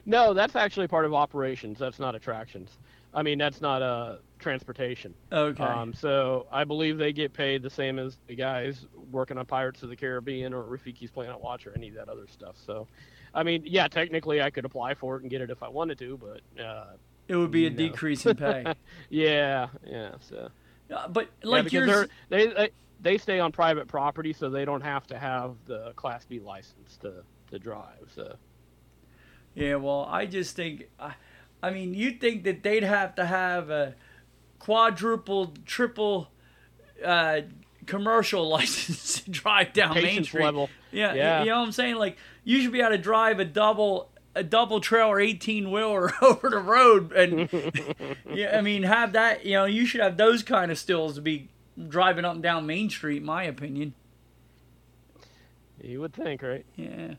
no, that's actually part of operations. That's not attractions. I mean, that's not uh, transportation. Okay. Um, so I believe they get paid the same as the guys working on Pirates of the Caribbean or Rafiki's Planet Watch or any of that other stuff. So, I mean, yeah, technically I could apply for it and get it if I wanted to, but uh, it would be a no. decrease in pay. [LAUGHS] yeah, yeah. So Uh, but like because yours, they they they stay on private property, so they don't have to have the Class B license to to drive. So Yeah, well, I just think, I, I mean, you'd think that they'd have to have a quadruple, triple uh, commercial [LAUGHS] license to drive down Main patience Street. level. Yeah, Yeah. you know what I'm saying? Like, you should be able to drive a double. A double trailer 18 wheeler [LAUGHS] over the road, and [LAUGHS] yeah, I mean, have that. You know, you should have those kind of stills to be driving up and down Main Street, in my opinion. You would think, right? Yeah.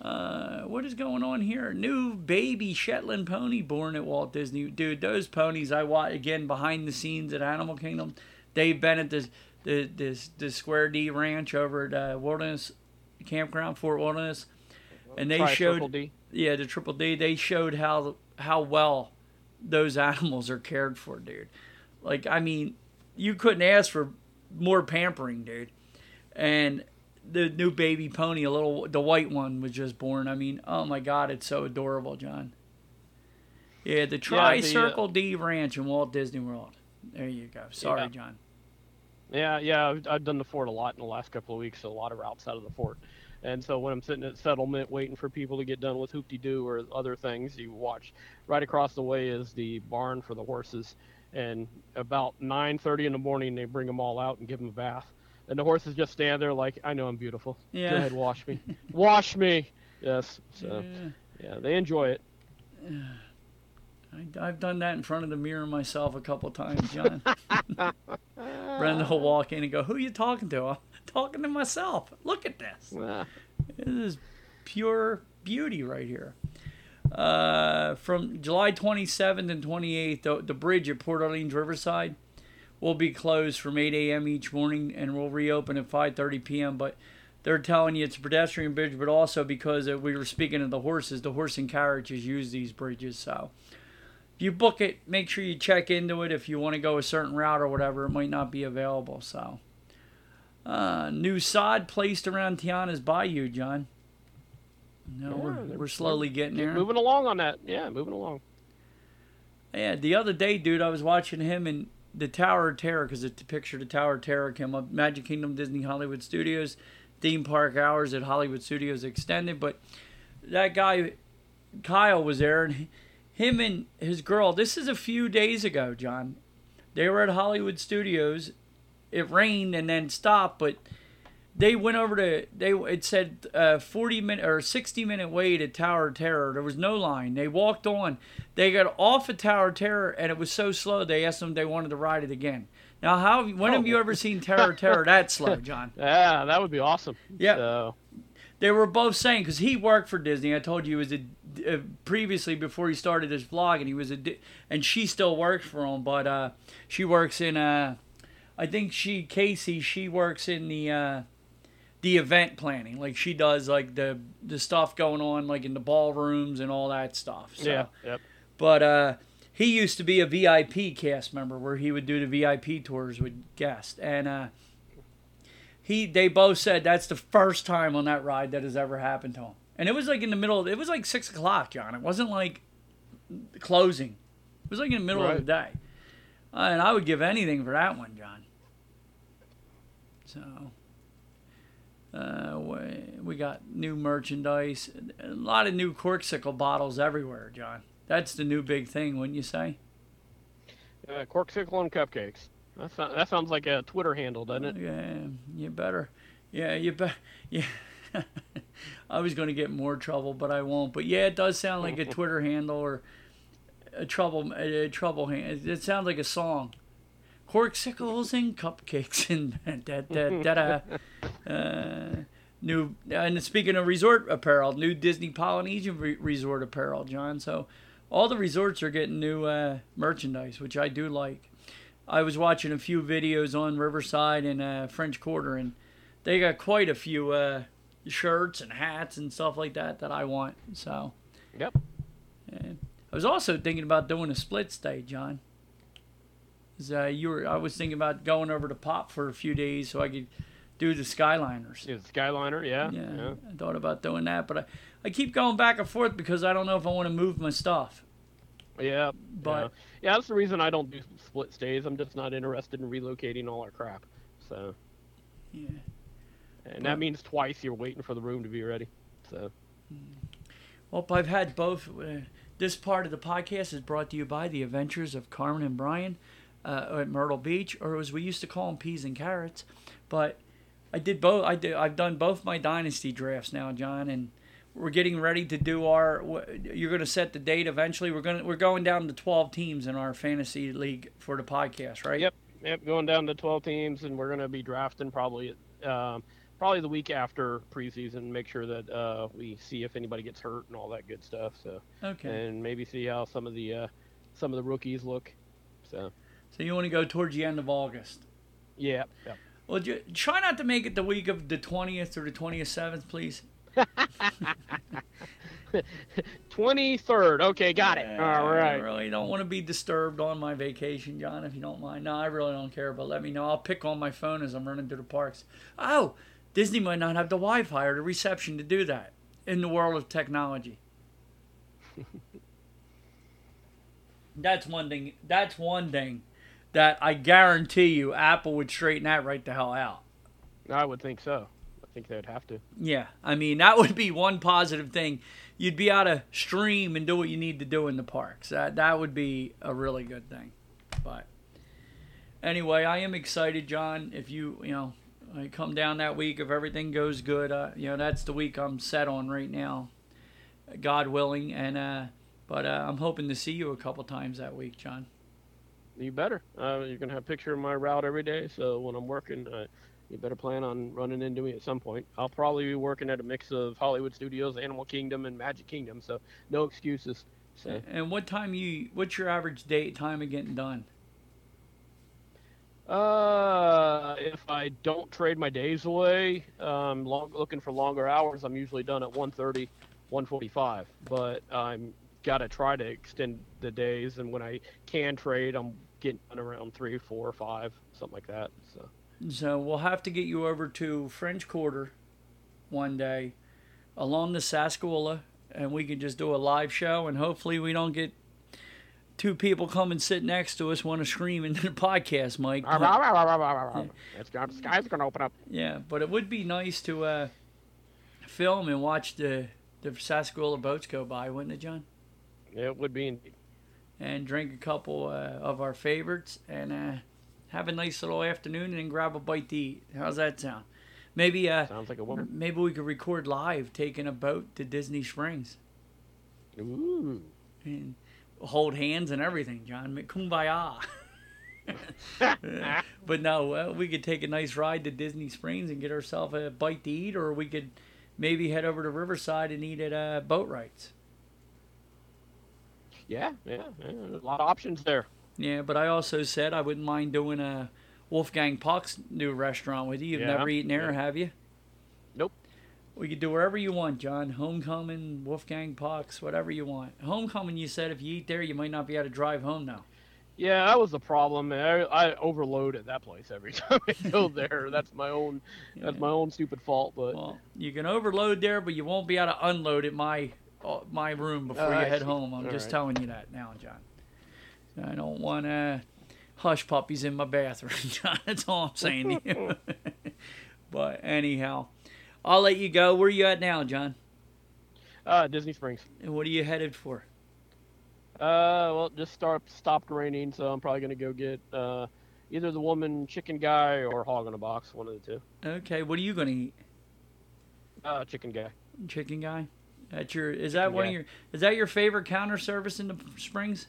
Uh, what is going on here? New baby Shetland pony born at Walt Disney. Dude, those ponies I watch again behind the scenes at Animal Kingdom. Dave Bennett, this the this the Square D Ranch over at uh, Wilderness Campground Fort Wilderness, and they Try showed D. yeah the Triple D. They showed how how well those [LAUGHS] animals are cared for, dude. Like I mean, you couldn't ask for more pampering, dude. And the new baby pony, a little, the white one was just born. I mean, oh my God, it's so adorable, John. Yeah, the Tri uh, Circle D Ranch in Walt Disney World. There you go. Sorry, Yeah. John. Yeah, yeah, I've, I've done the fort a lot in the last couple of weeks. So a lot of routes out of the fort. And so when I'm sitting at settlement waiting for people to get done with Hoop-Dee-Doo or other things, you watch right across the way is the barn for the horses. And about 9:30 in the morning, they bring them all out and give them a bath. And the horses just stand there like, I know I'm beautiful. Yeah. Go ahead, wash me, [LAUGHS] wash me. Yes. So Yeah. yeah, they enjoy it. [SIGHS] I, I've done that in front of the mirror myself a couple times, John. [LAUGHS] Brenda will walk in and go, "Who are you talking to?" I'm talking to myself. Look at this. Ah, This is pure beauty right here. Uh, from July 27th and 28th, the, the bridge at Port Orleans Riverside will be closed from 8 a.m. each morning and will reopen at 5:30 p.m. But they're telling you it's a pedestrian bridge, but also because we were speaking of the horses, the horse and carriages use these bridges. So if you book it, make sure you check into it. If you want to go a certain route or whatever, it might not be available. So. Uh, new sod placed around Tiana's Bayou, John. No, Yeah, we're, we're slowly getting there. moving along on that. Yeah, moving along. Yeah, the other day, dude, I was watching him in the Tower of Terror because the picture the Tower of Terror came up. Magic Kingdom, Disney Hollywood Studios, theme park hours at Hollywood Studios extended. But that guy, Kyle, was there, and him and his girl. This is a few days ago, John. They were at Hollywood Studios. It rained and then stopped, but they went over to they it said uh, 40 minute or 60 minute wait at Tower of Terror. There was no line. They walked on. They got off at Tower of Terror and it was so slow. They asked them if they wanted to ride it again. Now, how when have you ever seen Tower of Terror that slow, John? [LAUGHS] Yeah, that would be awesome. Yeah. So, They were both saying because he worked for Disney. I told you he was a uh, previously before he started this vlog, and he was a and she still works for him, but uh, she works in uh, I think she Casey she works in the uh, the event planning, like she does like the the stuff going on like in the ballrooms and all that stuff. So. yeah, yep. But uh, he used to be a VIP cast member where he would do the VIP tours with guests, and uh, he they both said that's the first time on that ride that has ever happened to him. And it was like in the middle. It was like six o'clock, John. It wasn't like closing. It was like in the middle of the day. Uh, and I would give anything for that one, John. So. Uh, we, we got new merchandise, a lot of new Corkcicle bottles everywhere, John. That's the new big thing, wouldn't you say? Uh, Corkcicle and cupcakes. That, so- that sounds like a Twitter handle, doesn't it? Yeah, you better. Yeah, you better. [LAUGHS] Yeah. [LAUGHS] I was going to get more trouble, but I won't. But yeah, it does sound like a [LAUGHS] Twitter handle or a trouble a trouble hand. It sounds like a song. Corkcicles and cupcakes and da da da da. Uh, new and speaking of resort apparel, new Disney Polynesian re- resort apparel, John. So all the resorts are getting new uh, merchandise, which I do like. I was watching a few videos on Riverside and uh, French Quarter, and they got quite a few uh, shirts and hats and stuff like that that I want. So Yep. I was also thinking about doing a split stay, John. 'Cause, Uh, you were, I was thinking about going over to Pop for a few days so I could do the Skyliners. Yeah, Skyliner, yeah. Yeah, yeah. I thought about doing that, but I, I keep going back and forth because I don't know if I want to move my stuff. Yeah, But- yeah. yeah, that's the reason I don't do split stays. I'm just not interested in relocating all our crap. So, Yeah. and But- that means twice you're waiting for the room to be ready. So, Well, I've had both. Uh, this part of the podcast is brought to you by the Adventures of Carmen and Brian uh, at Myrtle Beach, or as we used to call them, peas and carrots. But I did both. I did. I've done both my dynasty drafts now, John, and we're getting ready to do our. You're going to set the date eventually. We're going. to We're going down to 12 teams in our fantasy league for the podcast, right? Yep. yep, going down to 12 teams, and we're going to be drafting probably, um, probably the week after preseason. Make sure that uh, we see if anybody gets hurt and all that good stuff. So, Okay. and maybe see how some of the uh, some of the rookies look. So, So you want to go towards the end of August? yeah, yeah. Well, ju- try not to make it the week of the 20th or the 27th, please. [LAUGHS] 23rd. Okay, got it. All right. I really don't want to be disturbed on my vacation, John, if you don't mind. No, I really don't care, but let me know. I'll pick on my phone as I'm running through the parks. Oh, Disney might not have the Wi Fi or the reception to do that in the world of technology. [LAUGHS] that's one thing. That's one thing that I guarantee you Apple would straighten that right the hell out. I would think so. I think they'd have to. Yeah, I mean that would be one positive thing. You'd be able to stream and do what you need to do in the parks. That that would be a really good thing. But anyway, I am excited, John. If you you know I come down that week, if everything goes good, uh, you know that's the week I'm set on right now, God willing. And uh, but uh, I'm hoping to see you a couple times that week, John. You better. Uh, you're gonna have a picture of my route every day. So when I'm working, uh, you better plan on running into me at some point. I'll probably be working at a mix of Hollywood Studios, Animal Kingdom, and Magic Kingdom. So no excuses. So. And what time you? What's your average date time of getting done? Uh, if I don't trade my days away, um, long, looking for longer hours, I'm usually done at 1:30, 1:45. But I'm gotta try to extend the days, and when I can trade, I'm getting done around three, four, five, something like that. So. So we'll have to get you over to French Quarter one day along the Sassagoula, and we can just do a live show, and hopefully we don't get two people come and sit next to us want to scream into the podcast, Mike. But- It's got, the sky's gonna open up. yeah, but it would be nice to uh, film and watch the the Sassagoula boats go by, wouldn't it, John? Yeah, It would be indeed. And drink a couple uh, of our favorites and uh, have a nice little afternoon and grab a bite to eat. How's that sound? Maybe uh, Sounds like a woman. maybe we could record live taking a boat to Disney Springs Ooh. and hold hands and everything, John. Kumbaya. [LAUGHS] [LAUGHS] but no, we could take a nice ride to Disney Springs and get ourselves a bite to eat, or we could maybe head over to Riverside and eat at uh, Boatwright's. Yeah, yeah, yeah. A lot of options there. Yeah, but I also said I wouldn't mind doing a Wolfgang Puck's new restaurant with you. You've Yeah, never eaten there, yeah. have you? Nope. We could do wherever you want, John. Homecoming, Wolfgang Puck's, whatever you want. Homecoming, you said if you eat there, you might not be able to drive home now. Yeah, that was the problem. I, I overload at that place every [LAUGHS] time I go there. That's my own. That's my own stupid fault. But Well, you can overload there, but you won't be able to unload at my my room before Oh, you I head see. home. I'm All just right. telling you that now, John. I don't want to hush puppies in my bathroom, [LAUGHS] John. That's all I'm saying to you. [LAUGHS] but anyhow, I'll let you go. Where are you at now, John? uh, Disney Springs. And what are you headed for? Uh, well, it just start stopped raining, so I'm probably gonna go get uh, either the woman chicken guy or hog in a box, one of the two. Okay, what are you gonna eat? Uh, chicken guy. Chicken guy. That's your. Is that one of your? Is that your favorite counter service in the Springs?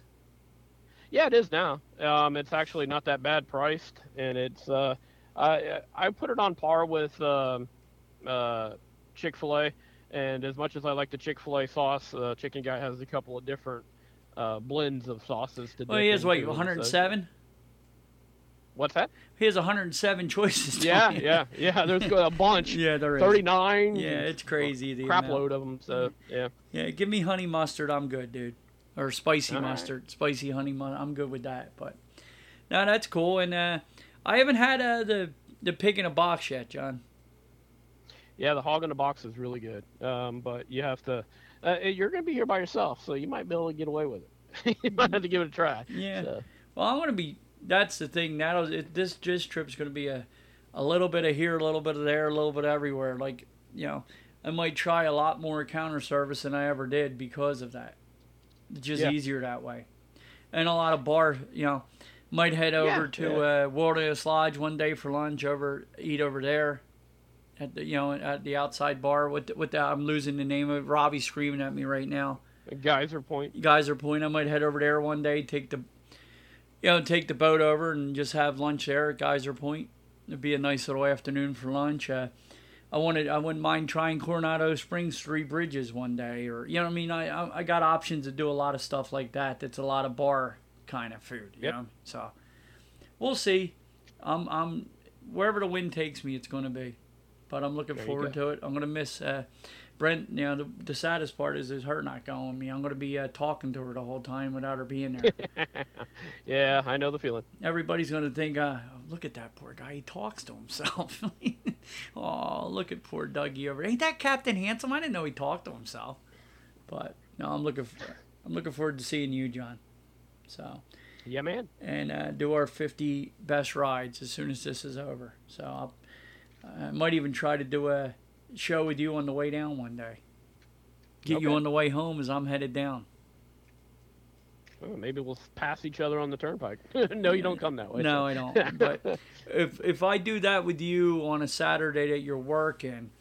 Yeah, it is now. Um, it's actually not that bad priced, and it's uh, I I put it on par with um, uh, Chick Fil A, and as much as I like the Chick Fil A sauce, uh, Chicken Guy has a couple of different uh, blends of sauces to. Well, he has what? into, so- 107. What's that? He has 107 choices. Yeah, yeah, yeah. There's a [LAUGHS] bunch. Yeah, there is. 39. Yeah, it's crazy. The crap amount. load of them. So yeah. Yeah, give me honey mustard. I'm good, dude. Or spicy All right. mustard, spicy honey mustard. I'm good with that. But no, that's cool. And uh, I haven't had uh, the the pig in a box yet, John. Yeah, the hog in the box is really good. Um, but you have to. Uh, you're gonna be here by yourself, so you might be able to get away with it. [LAUGHS] you might have to give it a try. Yeah. So, Well, I'm gonna be. That's the thing. That'll it, this this trip's gonna be a a little bit of here, a little bit of there, a little bit everywhere. Like you know, I might try a lot more counter service than I ever did because of that. It's just Yeah. easier that way. And a lot of bar, you know, might head over Yeah, to uh, Wilderness Lodge one day for lunch. Over eat over there. At the you know at the outside bar with the, with the, I'm losing the name of Robbie screaming at me right now. Geyser Point. Are point. I might head over there one day, take the, you know, take the boat over and just have lunch there at Geyser Point. It'd be a nice little afternoon for lunch. Uh, I wanted, I wouldn't mind trying Coronado Springs Three Bridges one day, or you know, what I mean, I, I, got options to do a lot of stuff like that. That's a lot of bar kind of food, you Yep. know. So, we'll see. I'm, I'm, wherever the wind takes me, it's going to be. But I'm looking There forward to it. I'm going to miss. Uh, Brent, you know, the, the saddest part is, is her not going me. I'm going to be uh, talking to her the whole time without her being there. [LAUGHS] yeah, I know the feeling. Everybody's going to think, uh, look at that poor guy. He talks to himself. [LAUGHS] oh, look at poor Dougie over there. Ain't that Captain Handsome? I didn't know he talked to himself. But no, I'm looking for, I'm looking forward to seeing you, John. So Yeah, man. and uh, do our 50 best rides as soon as this is over. So I'll, I might even try to do a show with you on the way down one day. Get you on the way home as I'm headed down. Oh, maybe we'll pass each other on the turnpike. [LAUGHS] no, you don't come that way. No, so. I don't. [LAUGHS] But if if I do that with you on a Saturday that you're working,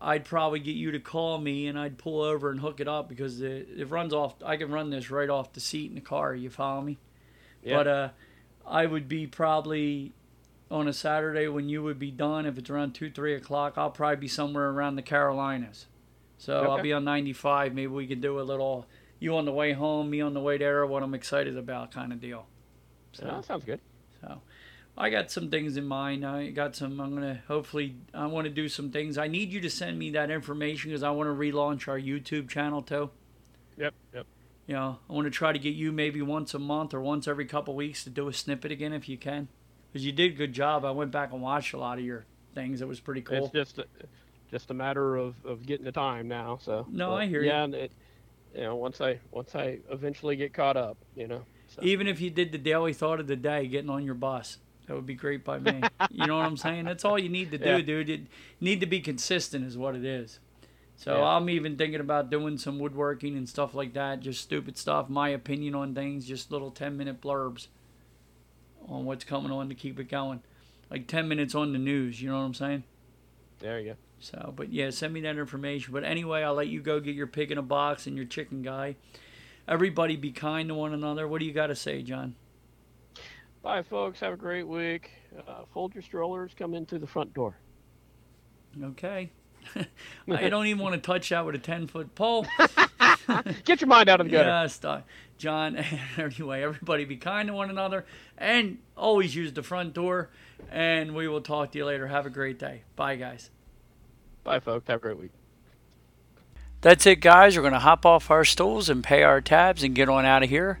I'd probably get you to call me and I'd pull over and hook it up because it, it runs off. I can run this right off the seat in the car. You follow me? Yeah. But uh, I would be probably on a Saturday when you would be done. If it's around two, three o'clock, I'll probably be somewhere around the Carolinas. So I'll be on 95. Maybe we could do a little you on the way home, me on the way there. What I'm excited about, kind of deal. So. Sounds good. So I got some things in mind. I got some. I'm gonna hopefully. I want to do some things. I need you to send me that information because I want to relaunch our YouTube channel too. Yep, yep. You know, I want to try to get you maybe once a month or once every couple weeks to do a snippet again if you can, because you did a good job. I went back and watched a lot of your things. It was pretty cool. It's just a, just a matter of, of getting the time now. So No, but I hear you. yeah, and it, you know, once I once I eventually get caught up, you know. So. Even if you did the daily thought of the day, getting on your bus, that would be great by me. you know what I'm saying? That's all you need to [LAUGHS] do, Yeah. dude. You need to be consistent, is what it is. So Yeah. I'm even thinking about doing some woodworking and stuff like that. Just stupid stuff, my opinion on things, just little 10 minute blurbs on what's coming on to keep it going. Like 10 minutes on the news, you know what I'm saying? There you go. So, but yeah, send me that information. But anyway, I'll let you go get your pig in a box and your chicken guy. Everybody be kind to one another. What do you got to say, John? Bye, folks. Have a great week. Uh, fold your strollers. Come in through the front door. Okay. [LAUGHS] I [LAUGHS] don't even want to touch that with a 10 foot pole. [LAUGHS] [LAUGHS] Get your mind out of the gutter. Yes, Doc. John. [LAUGHS] Anyway, everybody be kind to one another and always use the front door. And we will talk to you later. Have a great day. Bye, guys. Bye, folks. Have a great week. That's it, guys. We're going to hop off our stools and pay our tabs and get on out of here.